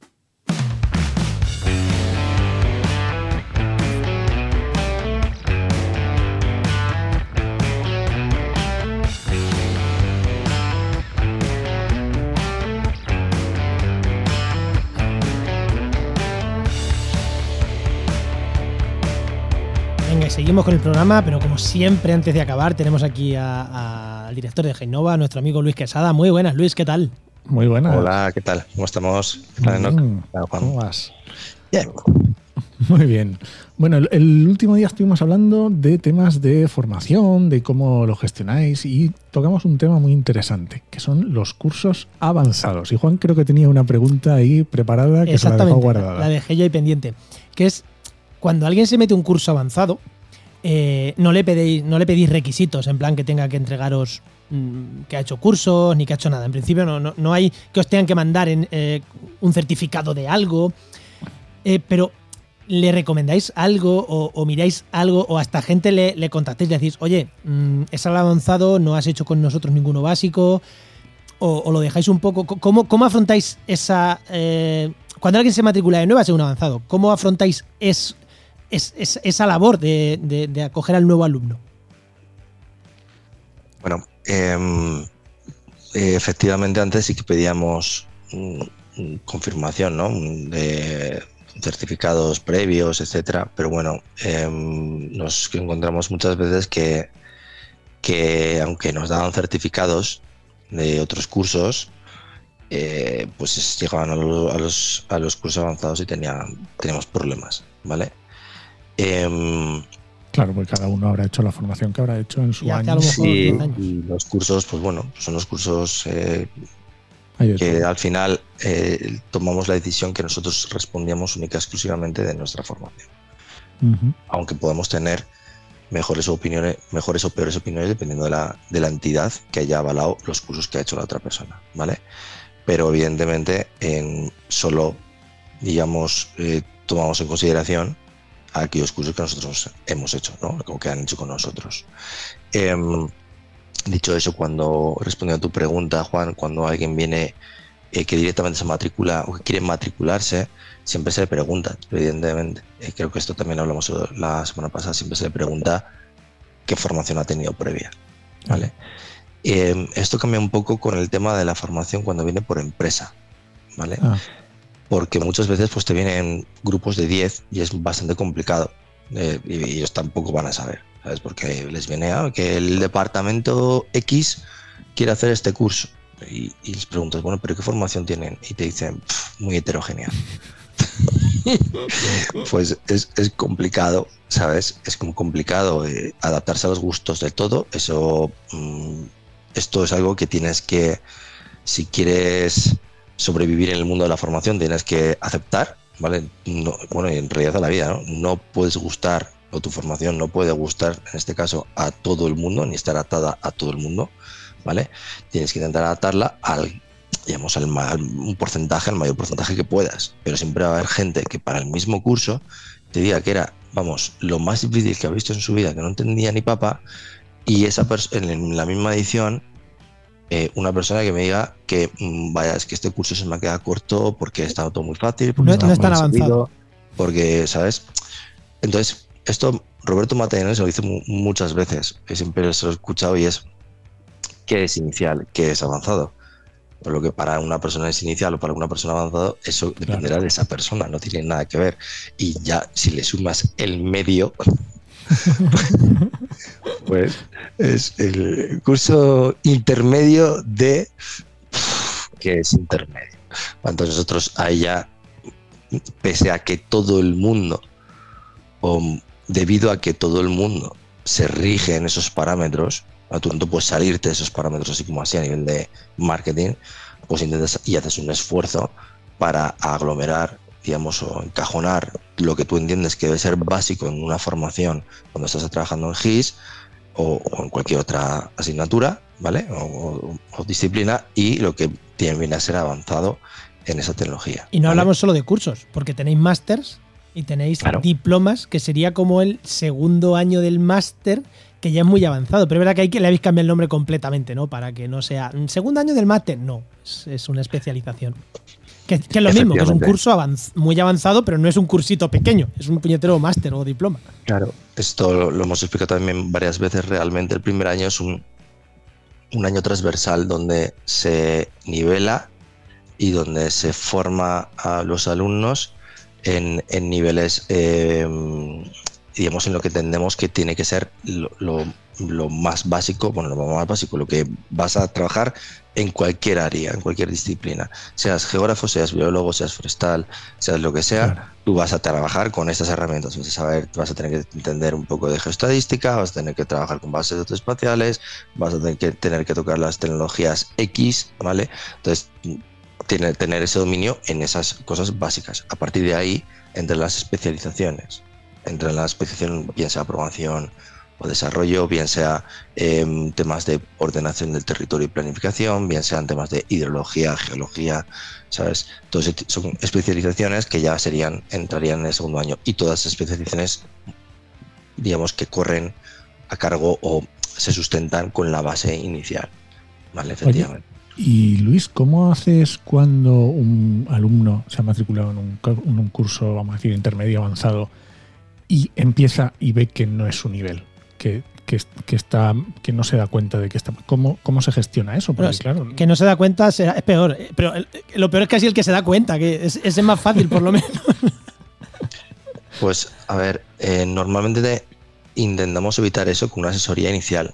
Seguimos con el programa, pero como siempre, antes de acabar, tenemos aquí al director de Genova, nuestro amigo Luis Quesada. Muy buenas, Luis, ¿qué tal? Muy buenas. Hola, ¿qué tal? ¿Cómo estamos? ¿Cómo vas? Bien. Muy bien. Bueno, el, último día estuvimos hablando de temas de formación, de cómo lo gestionáis y tocamos un tema muy interesante, que son los cursos avanzados. Y Juan creo que tenía una pregunta ahí preparada que se la dejó guardada. La dejé ya ahí pendiente, que es cuando alguien se mete un curso avanzado, eh, no, le pedéis, no le pedís requisitos, en plan que tenga que entregaros mm, que ha hecho cursos ni que ha hecho nada. En principio no, no, hay que os tengan que mandar eh, un certificado de algo, eh, pero le recomendáis algo o, miráis algo o hasta gente le, le contactéis y decís, oye, mm, es algo avanzado, no has hecho con nosotros ninguno básico, o, lo dejáis un poco. ¿Cómo, cómo afrontáis esa... cuando alguien se matricula de nuevo a un avanzado, ¿cómo afrontáis es, es, esa labor de, acoger al nuevo alumno? Bueno, em, efectivamente antes sí que pedíamos confirmación ¿no? de certificados previos, etcétera, pero bueno, em, nos encontramos muchas veces que, que aunque nos daban certificados de otros cursos, eh, pues llegaban a los, a los, cursos avanzados y tenían, teníamos problemas, ¿vale? Em, claro, porque cada uno habrá hecho la formación que habrá hecho en su año. Sí, y los cursos, pues bueno, son los cursos eh, que al final eh, tomamos la decisión que nosotros respondíamos única y exclusivamente de nuestra formación. aunque podemos tener mejores opiniones, mejores o peores opiniones dependiendo de la, de la entidad que haya avalado los cursos que ha hecho la otra persona, ¿vale? Pero evidentemente en solo, digamos, eh, tomamos en consideración aquellos cursos que nosotros hemos hecho, ¿no? Como que han hecho con nosotros. Em, dicho eso, cuando respondiendo a tu pregunta, Juan, cuando alguien viene eh, que directamente se matricula o que quiere matricularse, siempre se le pregunta, evidentemente. Eh, creo que esto también hablamos la semana pasada, siempre se le pregunta qué formación ha tenido previa. ¿vale? Em, esto cambia un poco con el tema de la formación cuando viene por empresa. ¿vale? Ah. Porque muchas veces pues, te vienen grupos de 10 y es bastante complicado. Eh, y ellos tampoco van a saber, ¿sabes? Porque les viene ah, que el departamento X quiere hacer este curso. Y, les preguntas, bueno, pero ¿qué formación tienen? Y te dicen, muy heterogénea. pues es, complicado, ¿sabes? Es como complicado eh, adaptarse a los gustos de todo. Eso, mm, esto es algo que tienes que, si quieres sobrevivir en el mundo de la formación, tienes que aceptar, ¿vale? bueno, en realidad a la vida, ¿no? No puedes gustar, o tu formación no puede gustar, en este caso, a todo el mundo, ni estar atada a todo el mundo, ¿vale? Tienes que intentar adaptarla al digamos, al, un porcentaje, al mayor porcentaje que puedas. Pero siempre va a haber gente que para el mismo curso te diga que era, vamos, lo más difícil que ha visto en su vida, que no entendía ni papa, y esa en la misma edición, eh, una persona que me diga que, mm, vaya, es que este curso se me ha quedado corto porque estado todo muy fácil, porque no, es tan avanzado. Porque, ¿sabes? Entonces, esto Roberto Matellanes lo dice muchas veces, siempre se lo he escuchado y es, ¿qué es inicial? ¿Qué es avanzado? Por lo que para una persona es inicial o para una persona avanzada, eso dependerá de esa persona, no tiene nada que ver. Y ya si le sumas el medio, pues es el curso intermedio de que es intermedio. Entonces nosotros ya, pese a que todo el mundo, o debido a que todo el mundo se rige en esos parámetros, tú no puedes salirte de esos parámetros así como así a nivel de marketing, pues intentas y haces un esfuerzo para aglomerar, digamos, o encajonar lo que tú entiendes que debe ser básico en una formación cuando estás trabajando en GIS o, en cualquier otra asignatura, ¿vale? O, disciplina y lo que tiene viene a ser avanzado en esa tecnología. Y no hablamos solo de cursos, porque tenéis másters y tenéis diplomas, que sería como el segundo año del máster que ya es muy avanzado, pero es verdad que, hay que le habéis cambiado el nombre completamente, ¿no? Para que no sea segundo año del máster, no, es, una especialización. Que, es lo mismo, que es un curso muy avanzado, pero no es un cursito pequeño, es un puñetero máster o diploma. Claro, esto lo, hemos explicado también varias veces. Realmente el primer año es un, un año transversal donde se nivela y donde se forma a los alumnos en, en niveles eh, digamos, en lo que entendemos que tiene que ser lo, más básico, bueno, lo más básico, lo que vas a trabajar en cualquier área, en cualquier disciplina. Seas geógrafo, seas biólogo, seas forestal, seas lo que sea, tú vas a trabajar con estas herramientas. Vas a saber, vas a tener que entender un poco de geoestadística, vas a tener que trabajar con bases de datos espaciales, vas a tener que, tener que tocar las tecnologías X, ¿vale? Entonces, tener, tener ese dominio en esas cosas básicas. A partir de ahí, entre las especializaciones entre la especialización, bien sea programación o desarrollo, bien sea em, temas de ordenación del territorio y planificación, bien sean temas de hidrología, geología, ¿sabes? Entonces son especializaciones que ya serían, entrarían en el segundo año y todas las especializaciones, digamos, que corren a cargo o se sustentan con la base inicial, ¿vale? Efectivamente. y Luis, ¿cómo haces cuando un alumno se ha matriculado en un, en un curso, vamos a decir, intermedio avanzado? y empieza y ve que no es su nivel, que, está, que no se da cuenta de que está. ¿Cómo, cómo se gestiona eso? claro, que no se da cuenta es peor. Eh, pero lo peor es casi el que se da cuenta, que es, es más fácil por lo menos. Pues, a ver, eh, normalmente intentamos evitar eso con una asesoría inicial.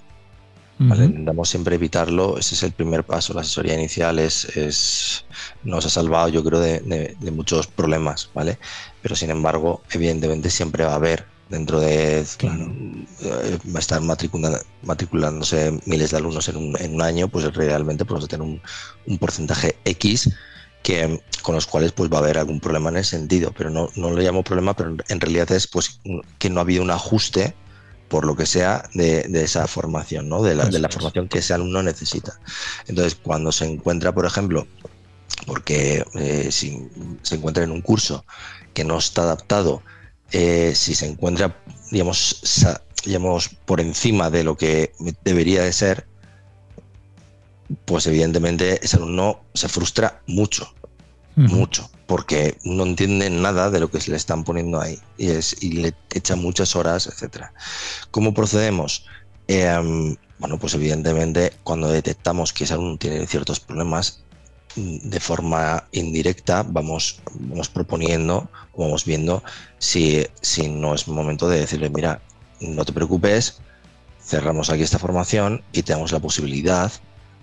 Intentamos siempre evitarlo, ese es el primer paso. La asesoría inicial es, nos ha salvado, yo creo, de, de muchos problemas, ¿vale? pero sin embargo, evidentemente siempre va a haber dentro de eh, va a estar matriculándose miles de alumnos en un, año, pues realmente podemos tener un, porcentaje X que, con los cuales pues va a haber algún problema en ese sentido, pero no, no lo llamo problema, pero en realidad es pues que no ha habido un ajuste por lo que sea de, esa formación, ¿no? de, la, de la formación que ese alumno necesita. Entonces, cuando se encuentra, por ejemplo, porque eh, si se encuentra en un curso que no está adaptado, eh, si se encuentra, digamos, digamos, por encima de lo que debería de ser, pues evidentemente ese alumno se frustra mucho, mucho, porque no entiende nada de lo que se le están poniendo ahí y, es, y le echa muchas horas, etcétera. ¿Cómo procedemos? Em, bueno, pues evidentemente cuando detectamos que ese alumno tiene ciertos problemas, de forma indirecta vamos, vamos proponiendo, vamos viendo si, si no es momento de decirle, mira, no te preocupes, cerramos aquí esta formación y tenemos la posibilidad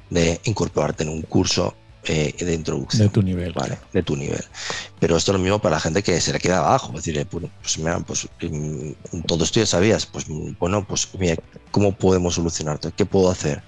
de incorporarte en un curso eh, de introducción. De tu nivel. Vale, de tu nivel. Pero esto es lo mismo para la gente que se le queda abajo. Es decir, pues, mira, pues mm, todo esto ya sabías. Pues bueno, pues mira, ¿cómo podemos solucionarte? ¿Qué puedo hacer?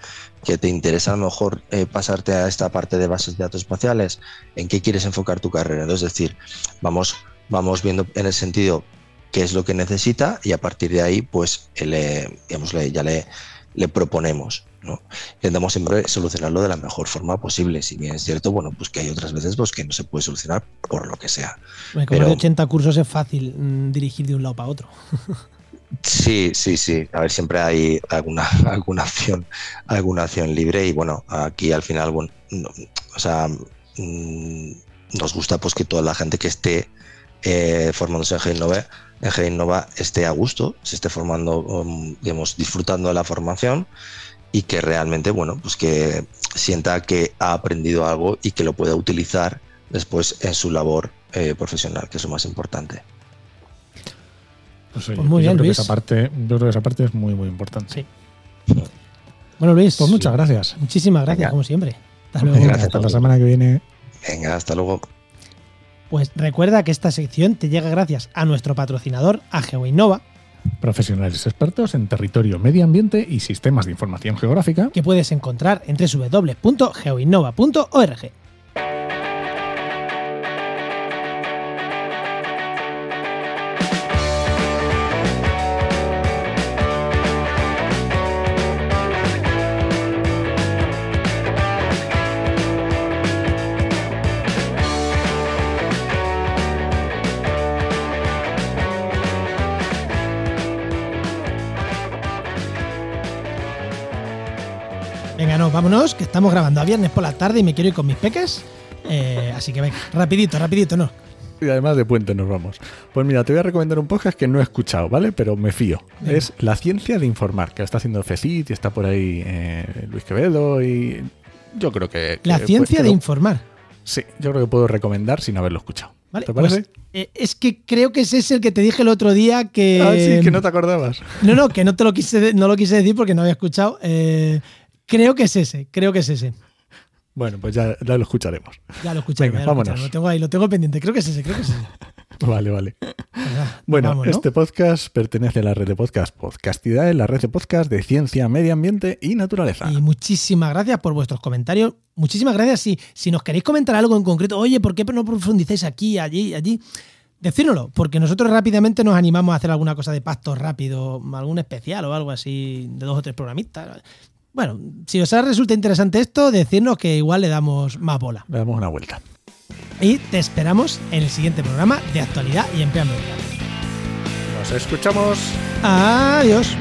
¿Que te interesa a lo mejor eh, pasarte a esta parte de bases de datos espaciales? ¿En qué quieres enfocar tu carrera? Entonces, es decir, vamos, vamos viendo en el sentido qué es lo que necesita y a partir de ahí, pues, le, digamos, ya le, le proponemos. ¿no? Intentamos siempre solucionarlo de la mejor forma posible. Si bien es cierto, bueno, pues que hay otras veces pues, que no se puede solucionar por lo que sea. Como Pero, de 80 cursos es fácil mm, dirigir de un lado para otro. Sí, sí, sí. A ver, siempre hay alguna, alguna acción, alguna acción libre. Y bueno, aquí al final, bueno, o sea, mm, nos gusta pues que toda la gente que esté eh, formándose en GINNOVA, en Nova esté a gusto, se esté formando, um, digamos, disfrutando de la formación y que realmente, bueno, pues que sienta que ha aprendido algo y que lo pueda utilizar después en su labor eh, profesional, que es lo más importante. Pues, pues muy bien, Luis. esa parte, yo creo que esa parte es muy, muy importante. Sí. Bueno, Luis. Pues muchas gracias. Muchísimas gracias, como siempre. Hasta luego. hasta la semana que viene. Venga, hasta luego. Pues recuerda que esta sección te llega gracias a nuestro patrocinador, a GeoInnova, profesionales expertos en territorio, medio ambiente y sistemas de información geográfica que puedes encontrar en www.geoinnova.org. que estamos grabando a viernes por la tarde y me quiero ir con mis peques. Eh, así que venga, rapidito, rapidito, ¿no? Y además de puente nos vamos. Pues mira, te voy a recomendar un podcast que no he escuchado, ¿vale? Pero me fío. Es La Ciencia de Informar, que lo está haciendo FECIT y está por ahí eh, Luis Quevedo y yo creo que... La Ciencia de Informar. Sí, yo creo que puedo recomendar sin haberlo escuchado. ¿Te parece? Pues, eh, es que creo que ese es el que te dije el otro día que... Ah, sí, que no te acordabas. No, no, que no te lo quise, no lo quise decir porque no había escuchado. Eh, Creo que es ese, creo que es ese. Bueno, pues ya, lo escucharemos. Ya lo escucharemos. vámonos. Lo, tengo ahí, lo tengo pendiente. Creo que es ese, creo que es ese. Vale, vale. Bueno, este podcast pertenece a la red de podcast Podcastidad, la red de podcast de ciencia, medio ambiente y naturaleza. Y muchísimas gracias por vuestros comentarios. Muchísimas gracias. Si, si nos queréis comentar algo en concreto, oye, ¿por qué no profundizáis aquí, allí, allí? Decírnoslo, porque nosotros rápidamente nos animamos a hacer alguna cosa de pacto rápido, algún especial o algo así de dos o tres programistas. Bueno, si os resulta interesante esto, decirnos que igual le damos más bola. Le damos una vuelta. Y te esperamos en el siguiente programa de actualidad y empleo ambiental. Nos escuchamos. Adiós.